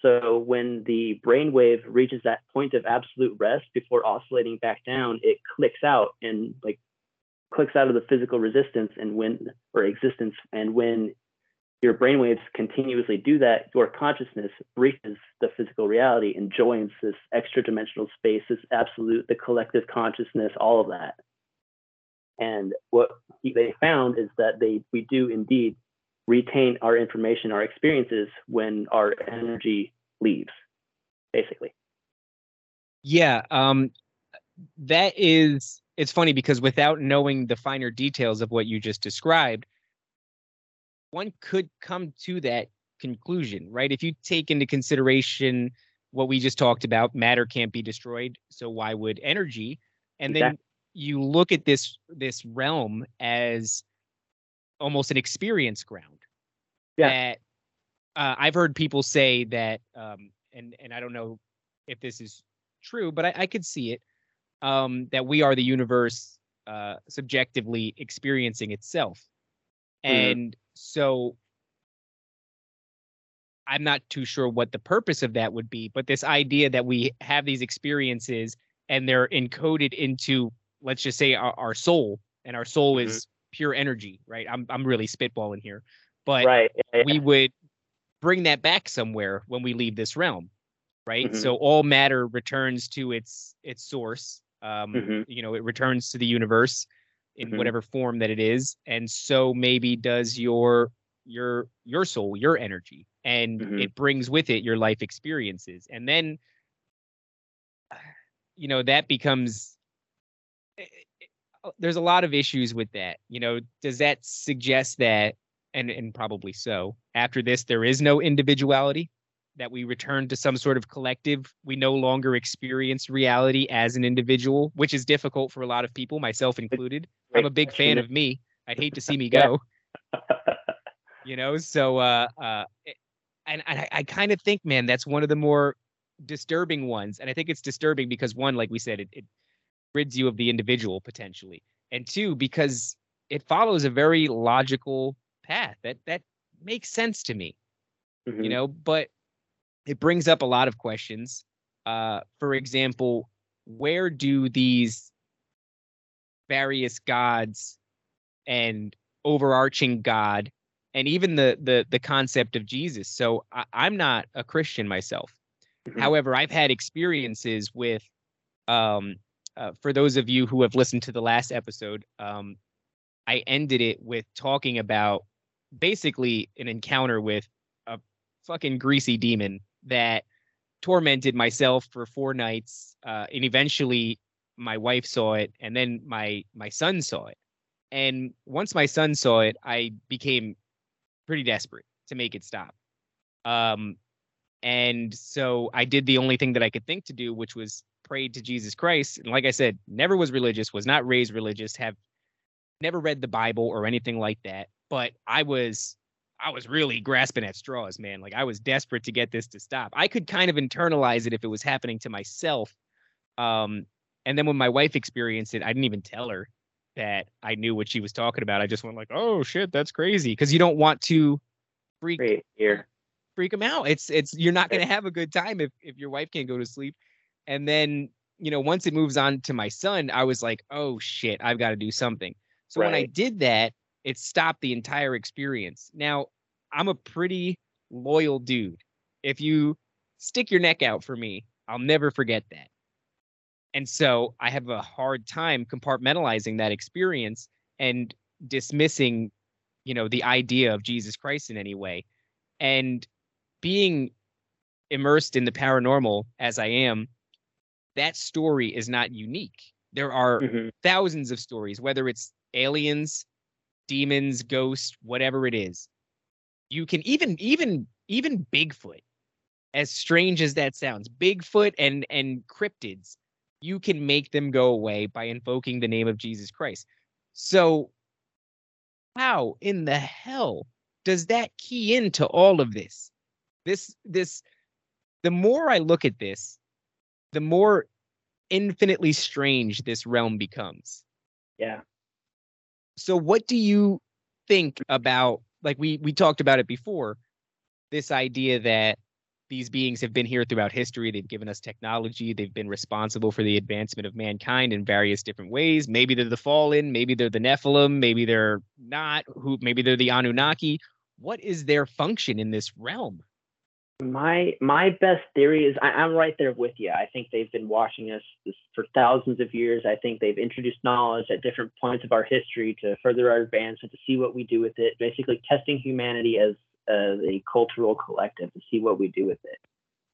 Speaker 3: So when the brainwave reaches that point of absolute rest before oscillating back down, it clicks out and like clicks out of the physical resistance and when or existence. And when your brainwaves continuously do that, your consciousness reaches the physical reality and joins this extra dimensional space, this absolute, the collective consciousness, all of that. And what they found is that they we do indeed retain our information, our experiences when our energy leaves, basically.
Speaker 1: Yeah, um that is it's funny because without knowing the finer details of what you just described, one could come to that conclusion, right? If you take into consideration what we just talked about, matter can't be destroyed, so why would energy? And then you look at this this realm as almost an experience ground.
Speaker 3: Yeah.
Speaker 1: That uh, I've heard people say that, um, and and I don't know if this is true, but I, I could see it um, that we are the universe uh, subjectively experiencing itself,
Speaker 3: Mhm.
Speaker 1: and so I'm not too sure what the purpose of that would be, but this idea that we have these experiences and they're encoded into, let's just say, our, our soul, and our soul
Speaker 3: Mhm.
Speaker 1: is pure energy, right? I'm I'm really spitballing here, but
Speaker 3: right. yeah,
Speaker 1: we
Speaker 3: yeah.
Speaker 1: would bring that back somewhere when we leave this realm right
Speaker 3: Mhm.
Speaker 1: so all matter returns to its its source um
Speaker 3: Mhm.
Speaker 1: you know it returns to the universe in
Speaker 3: Mhm.
Speaker 1: whatever form that it is and so maybe does your your your soul your energy and
Speaker 3: Mhm.
Speaker 1: it brings with it your life experiences and then you know that becomes eh, eh, oh, there's a lot of issues with that you know does that suggest that and and probably so after this there is no individuality that we return to some sort of collective we no longer experience reality as an individual which is difficult for a lot of people myself included. i'm a big fan of me. I'd hate to see me go. You know so uh uh and, and i, I kind of think man that's one of the more disturbing ones and i think it's disturbing because one like we said it, it rids you of the individual potentially and two because it follows a very logical path. That that makes sense to me. You
Speaker 3: Mhm.
Speaker 1: know but it brings up a lot of questions. Uh for example where do these various gods and overarching god and even the the the concept of jesus? So I, i'm not a christian myself.
Speaker 3: Mhm.
Speaker 1: however i've had experiences with um uh, for those of you who have listened to the last episode um i ended it with talking about basically an encounter with a fucking greasy demon that tormented myself for four nights uh, and eventually my wife saw it and then my my son saw it. And once my son saw it i became pretty desperate to make it stop. Um and so i did the only thing that i could think to do which was pray to jesus christ. And like i said never was religious was not raised religious have never read the bible or anything like that. But i was i was really grasping at straws man like i was desperate to get this to stop i could kind of internalize it if it was happening to myself um and then when my wife experienced it i didn't even tell her that i knew what she was talking about i just went like oh shit that's crazy because you don't want to freak
Speaker 3: Great here.
Speaker 1: freak them out. It's it's you're not going to have a good time if if your wife can't go to sleep. And then, you know, once it moves on to my son, I was like, "Oh shit, I've got to do something." So when I did that, it stopped the entire experience. Now, I'm a pretty loyal dude. If you stick your neck out for me, I'll never forget that. And so I have a hard time compartmentalizing that experience and dismissing, you know, the idea of Jesus Christ in any way. And being immersed in the paranormal as I am, that story is not unique. There are
Speaker 3: Mhm.
Speaker 1: thousands of stories, whether it's aliens, demons, ghosts, whatever it is. You can even even even Bigfoot, as strange as that sounds, Bigfoot and and cryptids, you can make them go away by invoking the name of Jesus Christ. So how in the hell does that key into all of this? This this the more I look at this, the more infinitely strange this realm becomes.
Speaker 3: Yeah.
Speaker 1: So what do you think about like we we talked about it before this idea that these beings have been here throughout history they've given us technology they've been responsible for the advancement of mankind in various different ways. Maybe they're the fallen maybe they're the nephilim maybe they're not who maybe they're the anunnaki. What is their function in this realm
Speaker 3: My my best theory is I, I'm right there with you. I think they've been watching us for thousands of years. I think they've introduced knowledge at different points of our history to further our advancement, to see what we do with it. Basically, testing humanity as as a cultural collective to see what we do with it.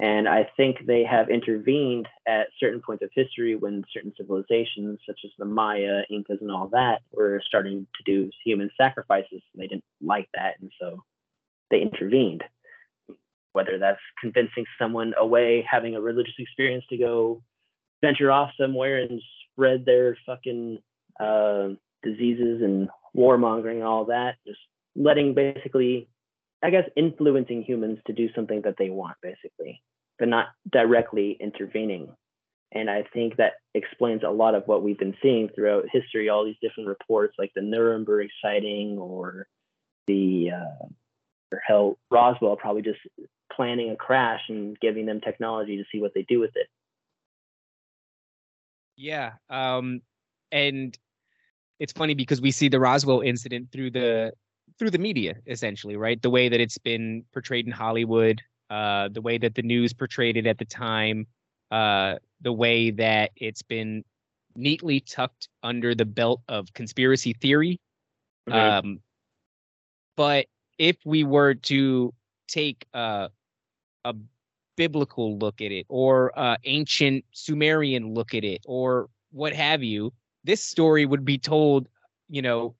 Speaker 3: And I think they have intervened at certain points of history when certain civilizations, such as the Maya, Incas, and all that, were starting to do human sacrifices. They didn't like that, and so they intervened whether that's convincing someone away having a religious experience to go venture off somewhere and spread their fucking uh, diseases and warmongering and all that. Just letting basically i guess influencing humans to do something that they want basically but not directly intervening. And i think that explains a lot of what we've been seeing throughout history all these different reports like the nuremberg sighting or the uh, hell roswell probably just planning a crash and giving them technology to see what they do with it.
Speaker 1: Yeah. Um, and it's funny because we see the Roswell incident through the through the media, essentially, right? The way that it's been portrayed in Hollywood, uh, the way that the news portrayed it at the time, uh, the way that it's been neatly tucked under the belt of conspiracy theory. Um, but if we were to take uh, a biblical look at it or uh, ancient Sumerian look at it or what have you, this story would be told, you know,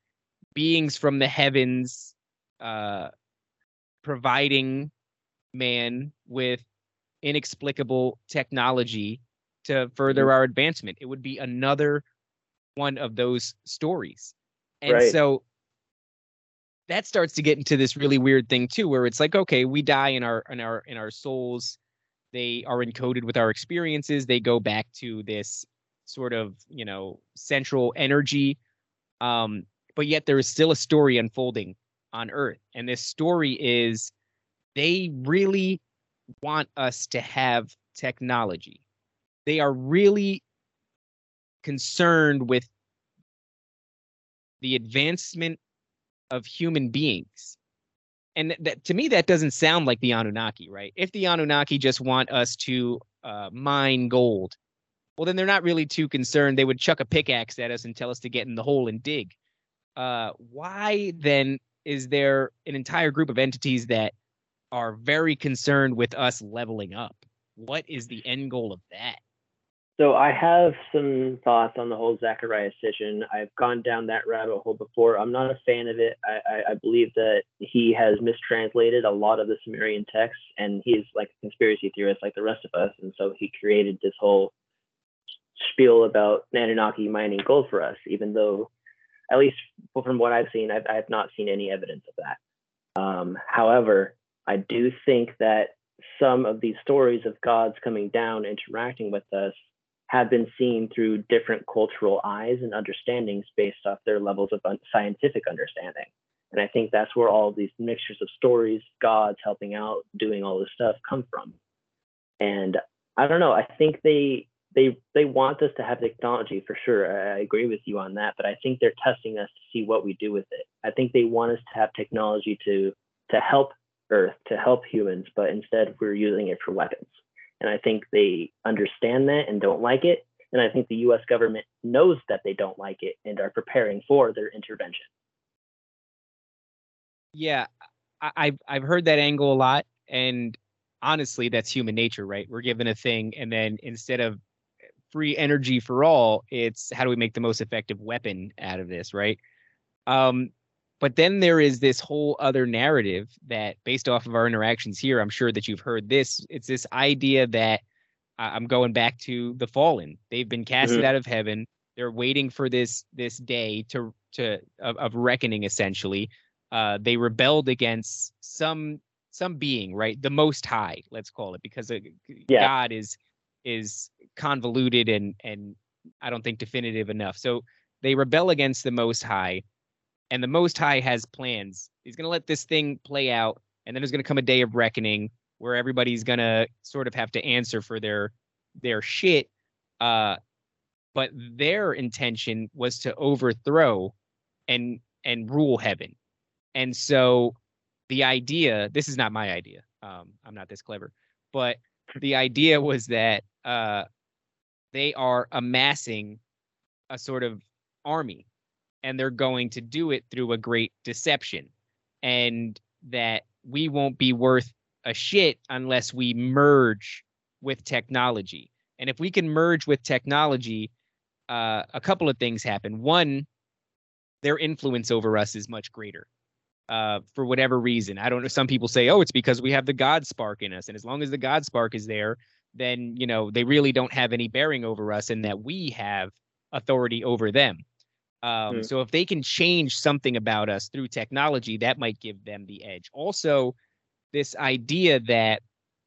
Speaker 1: beings from the heavens uh, providing man with inexplicable technology to further our advancement. It would be another one of those stories. And
Speaker 3: Right.
Speaker 1: so that starts to get into this really weird thing too where it's like okay we die in our in our in our souls. They are encoded with our experiences. They go back to this sort of you know central energy. Um but yet there is still a story unfolding on earth. And this story is they really want us to have technology. They are really concerned with the advancement of human beings. And that to me, that doesn't sound like the Anunnaki, right? If the Anunnaki just want us to uh, mine gold, well, then they're not really too concerned. They would chuck a pickaxe at us and tell us to get in the hole and dig. Uh, why then is there an entire group of entities that are very concerned with us leveling up? What is the end goal of that?
Speaker 3: So I have some thoughts on the whole Zecharia Sitchin. I've gone down that rabbit hole before. I'm not a fan of it. I, I, I believe that he has mistranslated a lot of the Sumerian texts, and he's like a conspiracy theorist like the rest of us. And so he created this whole spiel about Anunnaki mining gold for us, even though, at least from what I've seen, I've, I've not seen any evidence of that. Um, however, I do think that some of these stories of gods coming down, interacting with us, have been seen through different cultural eyes and understandings based off their levels of un- scientific understanding. And I think that's where all these mixtures of stories, gods helping out, doing all this stuff come from. And I don't know, I think they they they want us to have technology for sure. I I agree with you on that, but I think they're testing us to see what we do with it. I think they want us to have technology to to help Earth, to help humans, but instead we're using it for weapons. And I think they understand that and don't like it. And I think the US government knows that they don't like it and are preparing for their intervention.
Speaker 1: Yeah, I, I've I've heard that angle a lot, and honestly, that's human nature, right? We're given a thing, and then instead of free energy for all, it's how do we make the most effective weapon out of this, right? Um, but then there is this whole other narrative that, based off of our interactions here, I'm sure that you've heard this. It's this idea that uh, I'm going back to the fallen. They've been casted
Speaker 3: Mhm.
Speaker 1: out of heaven. They're waiting for this this day to to of, of reckoning, essentially. Uh, they rebelled against some some being, right? The Most High, let's call it, because uh,
Speaker 3: Yeah.
Speaker 1: God is is convoluted and and I don't think definitive enough. So they rebel against the Most High, and the Most High has plans. He's going to let this thing play out, and then there's going to come a day of reckoning where everybody's going to sort of have to answer for their their shit. Uh, but their intention was to overthrow and and rule heaven. And so the idea, this is not my idea. Um, I'm not this clever, but the idea was that uh, they are amassing a sort of army and they're going to do it through a great deception. And that we won't be worth a shit unless we merge with technology. And if we can merge with technology uh, a couple of things happen. One their influence over us is much greater uh, for whatever reason. I don't know some people say oh it's because we have the god spark in us. And as long as the god spark is there then you know they really don't have any bearing over us and that we have authority over them um,
Speaker 3: Mm.
Speaker 1: so if they can change something about us through technology that might give them the edge also this idea that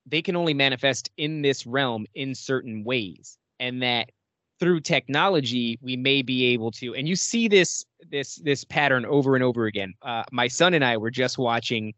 Speaker 1: they can only manifest in this realm in certain ways and that through technology we may be able to and you see this this this pattern over and over again uh, my son and i were just watching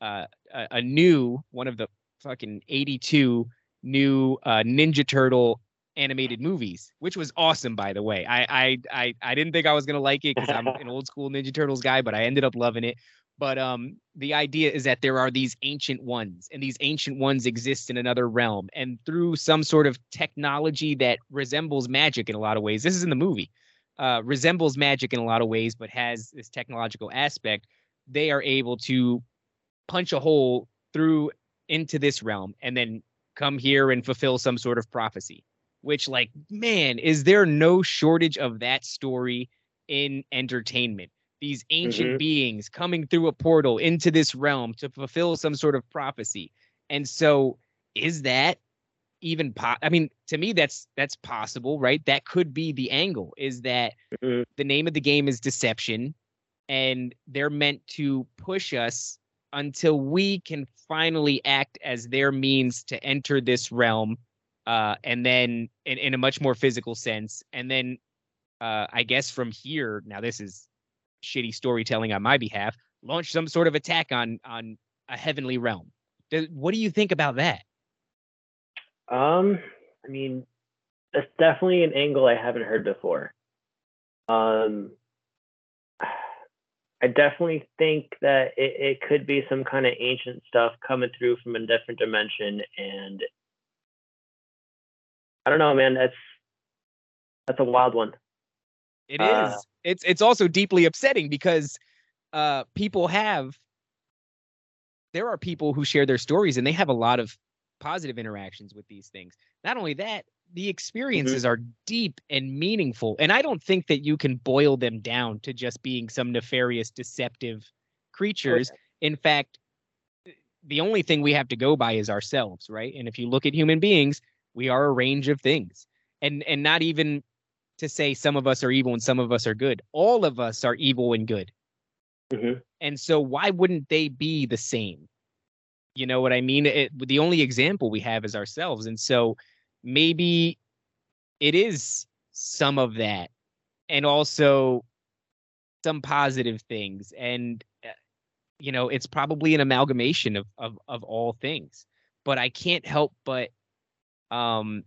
Speaker 1: uh, a, a new one of the fucking 82 new uh, ninja turtle animated movies which was awesome by the way. I i i, I didn't think i was gonna like it because i'm an old school ninja turtles guy but i ended up loving it. But um the idea is that there are these ancient ones and these ancient ones exist in another realm and through some sort of technology that resembles magic in a lot of ways this is in the movie uh, resembles magic in a lot of ways but has this technological aspect they are able to punch a hole through into this realm and then come here and fulfill some sort of prophecy which like man is there no shortage of that story in entertainment these ancient
Speaker 3: Mhm.
Speaker 1: beings coming through a portal into this realm to fulfill some sort of prophecy and so is that even po- i mean to me that's that's possible right that could be the angle is that
Speaker 3: Mhm.
Speaker 1: the name of the game is deception and they're meant to push us until we can finally act as their means to enter this realm uh, and then in, in a much more physical sense and then uh, i guess from here now this is shitty storytelling on my behalf launch some sort of attack on on a heavenly realm Does- what do you think about that
Speaker 3: Um, I mean, that's definitely an angle I haven't heard before. Um, I definitely think that it, it could be some kind of ancient stuff coming through from a different dimension, and I don't know, man. That's that's a wild one.
Speaker 1: It is.
Speaker 3: Uh,
Speaker 1: It's it's also deeply upsetting because uh people have there are people who share their stories and they have a lot of positive interactions with these things. Not only that, the experiences are deep and meaningful. And I don't think that you can boil them down to just being some nefarious, deceptive creatures. In fact, the only thing we have to go by is ourselves, right? And if you look at human beings, we are a range of things. And and not even to say some of us are evil and some of us are good. All of us are evil and good.
Speaker 3: Mhm.
Speaker 1: And so why wouldn't they be the same? You know what I mean? It, the only example we have is ourselves. And so maybe it is some of that and also some positive things and uh, you know it's probably an amalgamation of of of all things but i can't help but um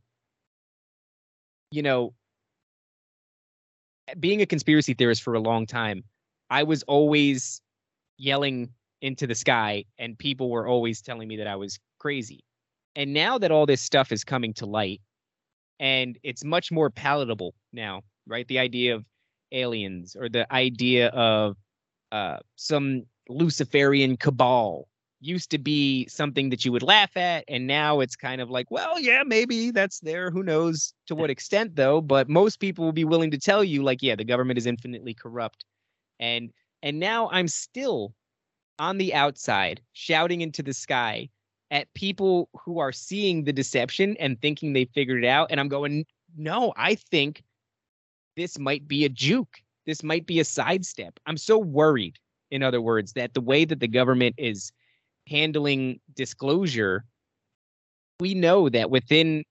Speaker 1: you know being a conspiracy theorist for a long time i was always yelling into the sky and people were always telling me that i was crazy and now that all this stuff is coming to light and it's much more palatable now, right? The idea of aliens or the idea of uh, some Luciferian cabal used to be something that you would laugh at and now it's kind of like well yeah maybe that's there who knows to what extent though but most people will be willing to tell you like yeah the government is infinitely corrupt and and now i'm still on the outside shouting into the sky at people who are seeing the deception and thinking they figured it out and i'm going no i think this might be a juke. This might be a sidestep. I'm so worried in other words that the way that the government is handling disclosure, we know that within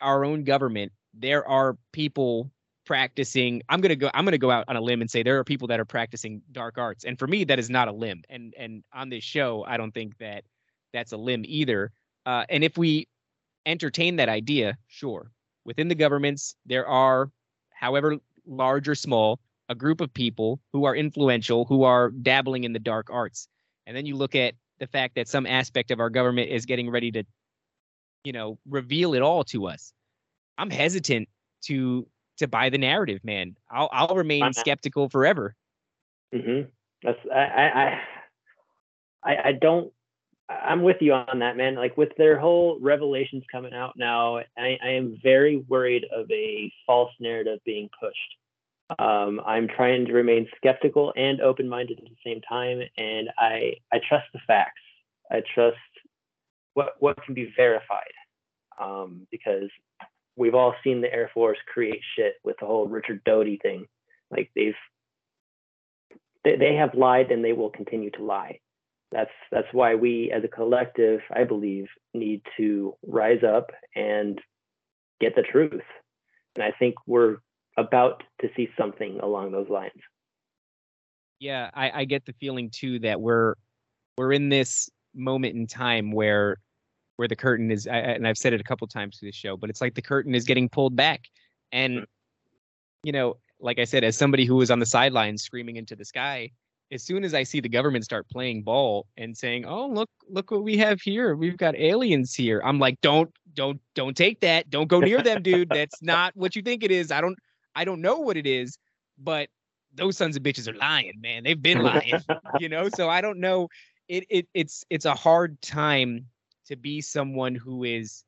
Speaker 1: our own government, there are people practicing i'm going to go i'm going to go out on a limb and say there are people that are practicing dark arts. And for me that is not a limb. And and on this show i don't think that that's a limb either. Uh, and if we entertain that idea sure. Within the governments there are however large or small a group of people who are influential who are dabbling in the dark arts. And then you look at the fact that some aspect of our government is getting ready to, you know, reveal it all to us. I'm hesitant to to buy the narrative, man. I'll I'll remain I'm skeptical forever.
Speaker 3: Mm-hmm. That's I I I I don't. I'm with you on that, man. Like with their whole revelations coming out now, I, I am very worried of a false narrative being pushed. Um, I'm trying to remain skeptical and open-minded at the same time, and I I trust the facts. I trust what what can be verified, um, because we've all seen the Air Force create shit with the whole Richard Doty thing. Like they've they, they have lied and they will continue to lie. That's that's why we as a collective, I believe, need to rise up and get the truth. And I think we're about to see something along those lines.
Speaker 1: Yeah, I, I get the feeling too that we're we're in this moment in time where where the curtain is I, and I've said it a couple times to the show, but it's like the curtain is getting pulled back. And mm. you know, like I said, as somebody who was on the sidelines screaming into the sky, as soon as I see the government start playing ball and saying, "Oh, look, look what we have here. We've got aliens here." I'm like, "Don't, don't, don't take that. Don't go near them, dude. That's not what you think it is. I don't I don't know what it is, but those sons of bitches are lying, man. They've been lying, you know. So I don't know. It it it's it's a hard time to be someone who is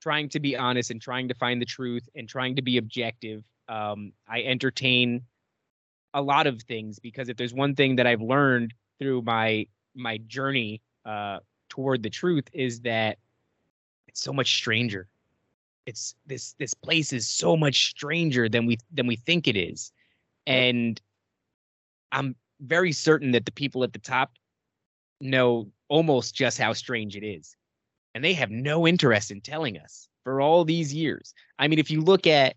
Speaker 1: trying to be honest and trying to find the truth and trying to be objective. Um, I entertain a lot of things because if there's one thing that I've learned through my my journey uh, toward the truth is that it's so much stranger it's this this place is so much stranger than we than we think it is. And i'm very certain that the people at the top know almost just how strange it is. And they have no interest in telling us for all these years. I mean if you look at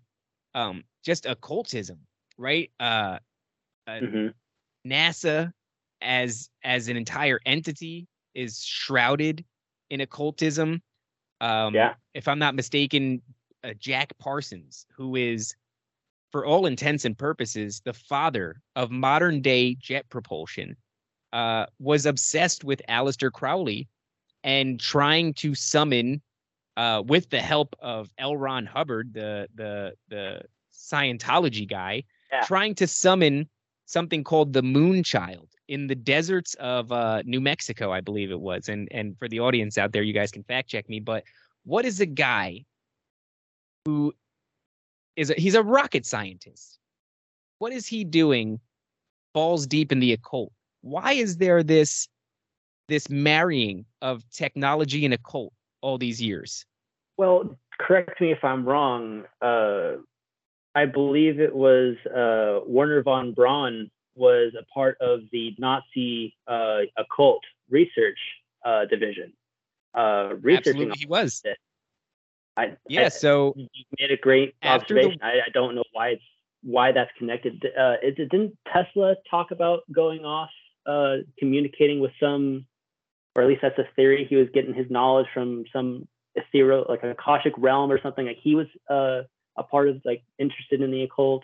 Speaker 1: um just occultism right? Uh, uh mm-hmm. nasa as as an entire entity is shrouded in occultism um, yeah. If I'm not mistaken, uh, Jack Parsons, who is, for all intents and purposes, the father of modern day jet propulsion, uh, was obsessed with Aleister Crowley and trying to summon, uh, with the help of L. Ron Hubbard, the the the Scientology guy, yeah. trying to summon something called the Moon Child in the deserts of uh, New Mexico, I believe it was. And and for the audience out there, you guys can fact check me. But what is a guy who is a, he's a rocket scientist? What is he doing balls deep in the occult? Why is there this this marrying of technology and occult all these years?
Speaker 3: Well, correct me if I'm wrong. Uh, I believe it was uh, Wernher von Braun was a part of the Nazi uh, occult research uh, division. Uh, researching
Speaker 1: Absolutely, he was.
Speaker 3: I,
Speaker 1: yeah,
Speaker 3: I,
Speaker 1: so
Speaker 3: you made a great observation. The... I, I, don't know why it's why that's connected. Uh, it, didn't Tesla talk about going off, uh, communicating with some, or at least that's a theory. He was getting his knowledge from some ethereal, like a Akashic realm or something. Like he was uh, a part of, like interested in the occult.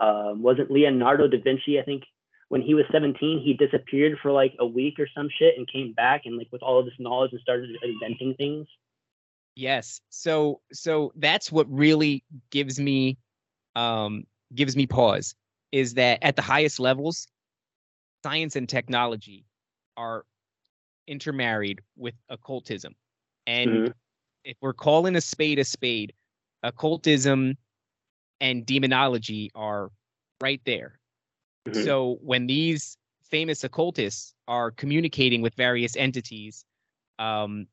Speaker 3: Um, wasn't Leonardo da Vinci? I think when he was 17, he disappeared for like a week or some shit and came back and like with all of this knowledge and started inventing things.
Speaker 1: Yes. So so that's what really gives me um gives me pause is that at the highest levels science and technology are intermarried with occultism. And
Speaker 3: Mhm.
Speaker 1: if we're calling a spade a spade, occultism and demonology are right there.
Speaker 3: Mhm.
Speaker 1: So when these famous occultists are communicating with various entities, um,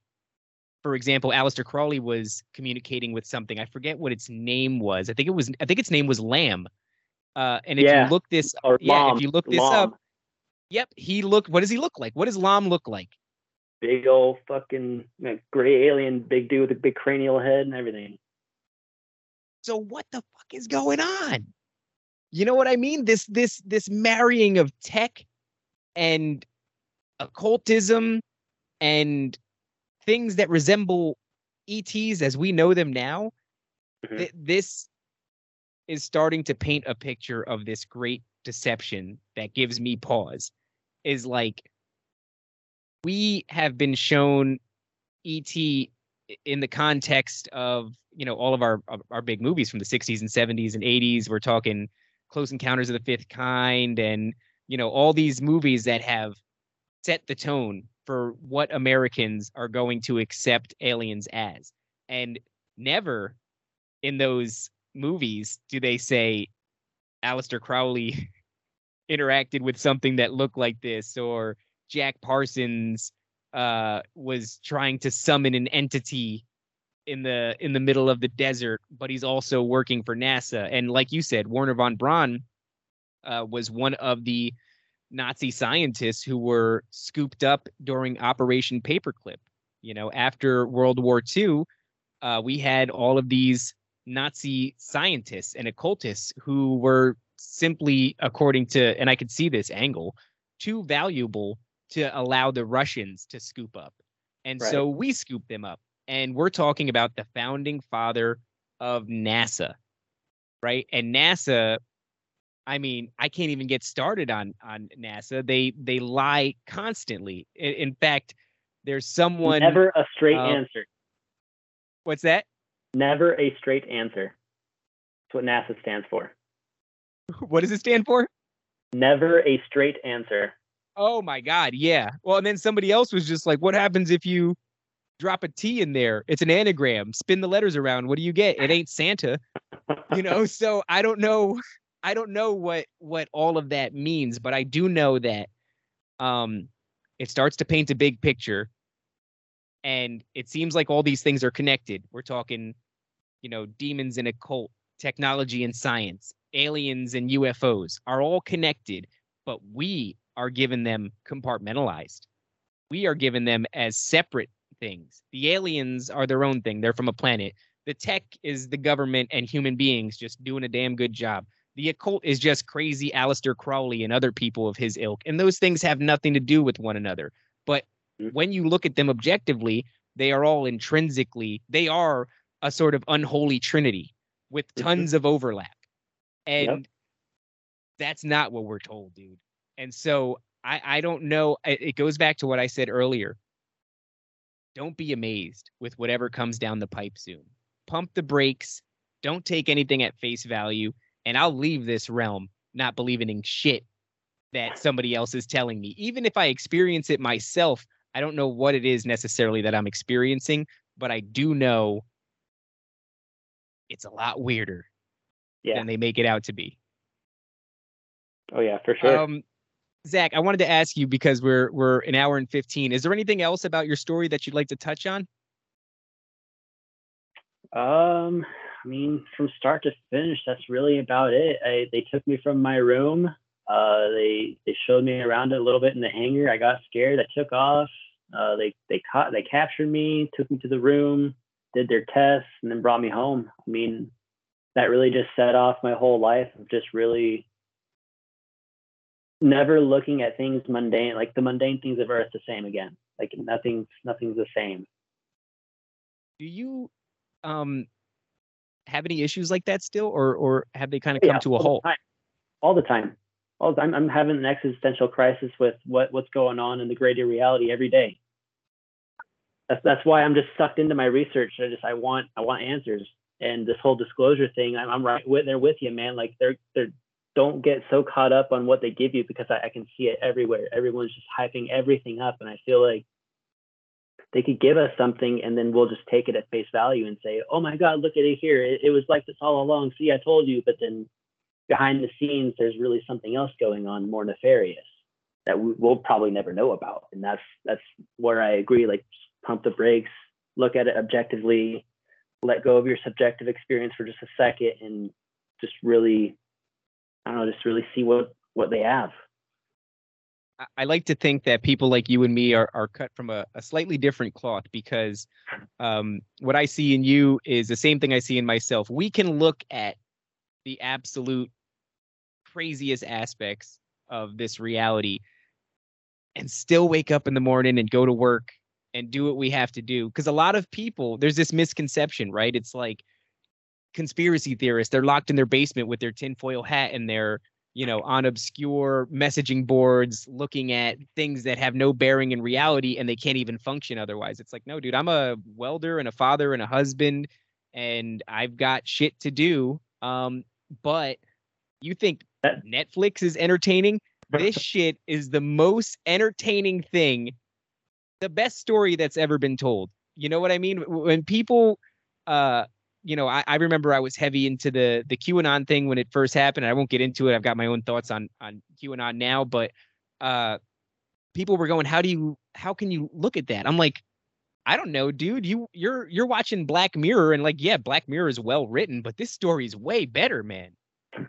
Speaker 1: for example, Aleister Crowley was communicating with something. I forget what its name was. I think it was. I think its name was Lam. Uh, and if
Speaker 3: Yeah,
Speaker 1: you look this,
Speaker 3: Or
Speaker 1: yeah,
Speaker 3: Lom,
Speaker 1: if you look this
Speaker 3: Lom.
Speaker 1: up, yep, he looked. What does he look like? What does Lam look like?
Speaker 3: big old fucking like, gray alien, big dude with a big cranial head and everything.
Speaker 1: So what the fuck is going on? You know what I mean? This this this marrying of tech and occultism and things that resemble ETs as we know them now.
Speaker 3: Mhm.
Speaker 1: th- this is starting to paint a picture of this great deception that gives me pause. Is like we have been shown ET i- in the context of you know all of our our big movies from the 60s and 70s and 80s we're talking close encounters of the fifth kind and you know all these movies that have set the tone for what americans are going to accept aliens as. And never in those movies do they say Aleister Crowley interacted with something that looked like this or Jack Parsons uh, was trying to summon an entity in the in the middle of the desert, but he's also working for NASA. And like you said, Wernher von Braun uh, was one of the Nazi scientists who were scooped up during Operation Paperclip. You know, after World War II, uh, we had all of these Nazi scientists and occultists who were simply, according to, and I could see this angle, too valuable to allow the Russians to scoop up. And
Speaker 3: Right.
Speaker 1: so we scoop them up. And we're talking about the founding father of NASA, right? And NASA, I mean, I can't even get started on on NASA. They they lie constantly. In, in fact, there's someone.
Speaker 3: Never a straight
Speaker 1: uh,
Speaker 3: answer.
Speaker 1: What's that?
Speaker 3: Never a straight answer. That's what NASA stands for.
Speaker 1: What does it stand for?
Speaker 3: Never a straight answer.
Speaker 1: Oh my God, yeah. Well, and then somebody else was just like, "What happens if you drop a T in there? It's an anagram. Spin the letters around. What do you get? It ain't Santa." you know so i don't know i don't know what what all of that means but i do know that um it starts to paint a big picture and it seems like all these things are connected we're talking you know demons and occult technology and science aliens and ufos are all connected but we are given them compartmentalized we are given them as separate things the aliens are their own thing they're from a planet the tech is the government and human beings just doing a damn good job. The occult is just crazy Aleister Crowley and other people of his ilk. And those things have nothing to do with one another. But
Speaker 3: Mhm.
Speaker 1: when you look at them objectively, they are all intrinsically, they are a sort of unholy trinity with
Speaker 3: Mhm.
Speaker 1: tons of overlap. And
Speaker 3: Yep.
Speaker 1: that's not what we're told, dude. And so I, I don't know. It it goes back to what I said earlier. Don't be amazed with whatever comes down the pipe soon. Pump the brakes. Don't take anything at face value. And I'll leave this realm not believing in shit that somebody else is telling me. Even if I experience it myself, I don't know what it is necessarily that I'm experiencing, but I do know it's a lot weirder
Speaker 3: Yeah.
Speaker 1: than they make it out to be.
Speaker 3: Oh yeah, for sure.
Speaker 1: Um, Zack, I wanted to ask you because we're we're an hour and fifteen. Is there anything else about your story that you'd like to touch on?
Speaker 3: Um, I mean, from start to finish, that's really about it. I, they took me from my room. Uh, they they showed me around a little bit in the hangar. I got scared. I took off. Uh, they they caught they captured me, took me to the room, did their tests, and then brought me home. I mean, that really just set off my whole life of just really never looking at things mundane, like the mundane things of Earth, the same again. Like nothing's nothing's the same.
Speaker 1: Do you um have any issues like that still, or or have they kind of
Speaker 3: Yeah,
Speaker 1: come to a halt?
Speaker 3: All the time. All the time. I'm having an existential crisis with what what's going on in the greater reality every day. that's that's why I'm just sucked into my research. I just I want I want answers. And this whole disclosure thing, I'm, I'm right with there with you, man. Like they're they're don't get so caught up on what they give you because I, I can see it everywhere. Everyone's just hyping everything up, and I feel like they could give us something and then we'll just take it at face value and say, "Oh my God, look at it here! It, it was like this all along. See, I told you." But then behind the scenes, there's really something else going on, more nefarious that we, will probably never know about. And that's that's where I agree. Like, pump the brakes, look at it objectively, let go of your subjective experience for just a second, and just really, I don't know, just really see what what they have.
Speaker 1: I like to think that people like you and me are, are cut from a, a slightly different cloth because um, what I see in you is the same thing I see in myself. We can look at the absolute craziest aspects of this reality and still wake up in the morning and go to work and do what we have to do. Because a lot of people, there's this misconception, right? It's like conspiracy theorists, they're locked in their basement with their tinfoil hat and their, you know, on obscure messaging boards, looking at things that have no bearing in reality and they can't even function otherwise. It's like, no, dude, I'm a welder and a father and a husband and I've got shit to do. Um, but you think Netflix is entertaining? This shit is the most entertaining thing, the best story that's ever been told. You know what I mean? When people, uh, you know, I, I remember I was heavy into the the QAnon thing when it first happened. I won't get into it. I've got my own thoughts on on QAnon now, but uh, people were going, "How do you? How can you look at that?" I'm like, I don't know, dude. You you're you're watching Black Mirror, and like, yeah, Black Mirror is well written, but this story is way better, man.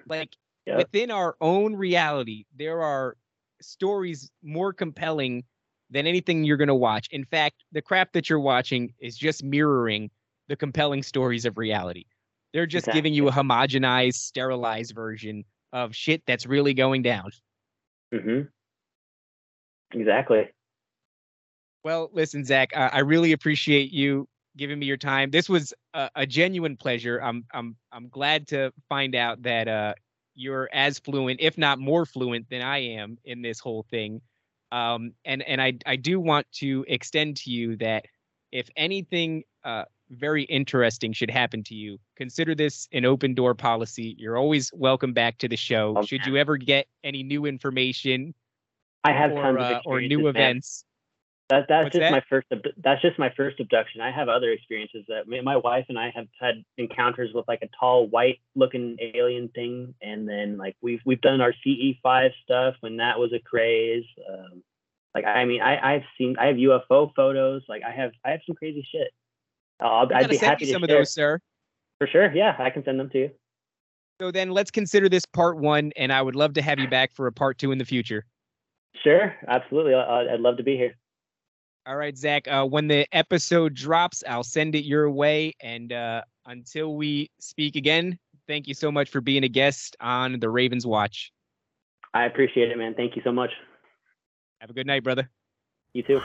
Speaker 1: Like yep. within our own reality, there are stories more compelling than anything you're going to watch. In fact, the crap that you're watching is just mirroring the compelling stories of reality. They're just exactly. giving you a homogenized, sterilized version of shit that's really going down.
Speaker 3: Mhm. Exactly.
Speaker 1: Well, listen, Zack, uh, I really appreciate you giving me your time. This was a, a, genuine pleasure. I'm I'm I'm glad to find out that uh, you're as fluent, if not more fluent, than I am in this whole thing. Um, and and I I do want to extend to you that if anything uh, very interesting should happen to you, consider this an open door policy. You're always welcome back to the show. Okay. Should you ever get any new information,
Speaker 3: I have
Speaker 1: or,
Speaker 3: tons
Speaker 1: uh, or new events.
Speaker 3: That that's What's just that? my first. That's just my first abduction. I have other experiences that my wife and I have had encounters with like a tall white looking alien thing, and then like we've we've done our CE five stuff when that was a craze. Um, like I mean, I I've seen I have UFO photos. Like I have I have some crazy shit.
Speaker 1: I'll, I'd be happy to some share. of those, sir.
Speaker 3: For sure, yeah, I can send them to you.
Speaker 1: So then let's consider this part one, and I would love to have you back for a part two in the future.
Speaker 3: Sure, absolutely. I'd love to be here.
Speaker 1: All right, Zack. Uh, when the episode drops, I'll send it your way. And uh, until we speak again, thank you so much for being a guest on the Ravens Watch.
Speaker 3: I appreciate it, man. Thank you so much.
Speaker 1: Have a good night, brother.
Speaker 3: You too.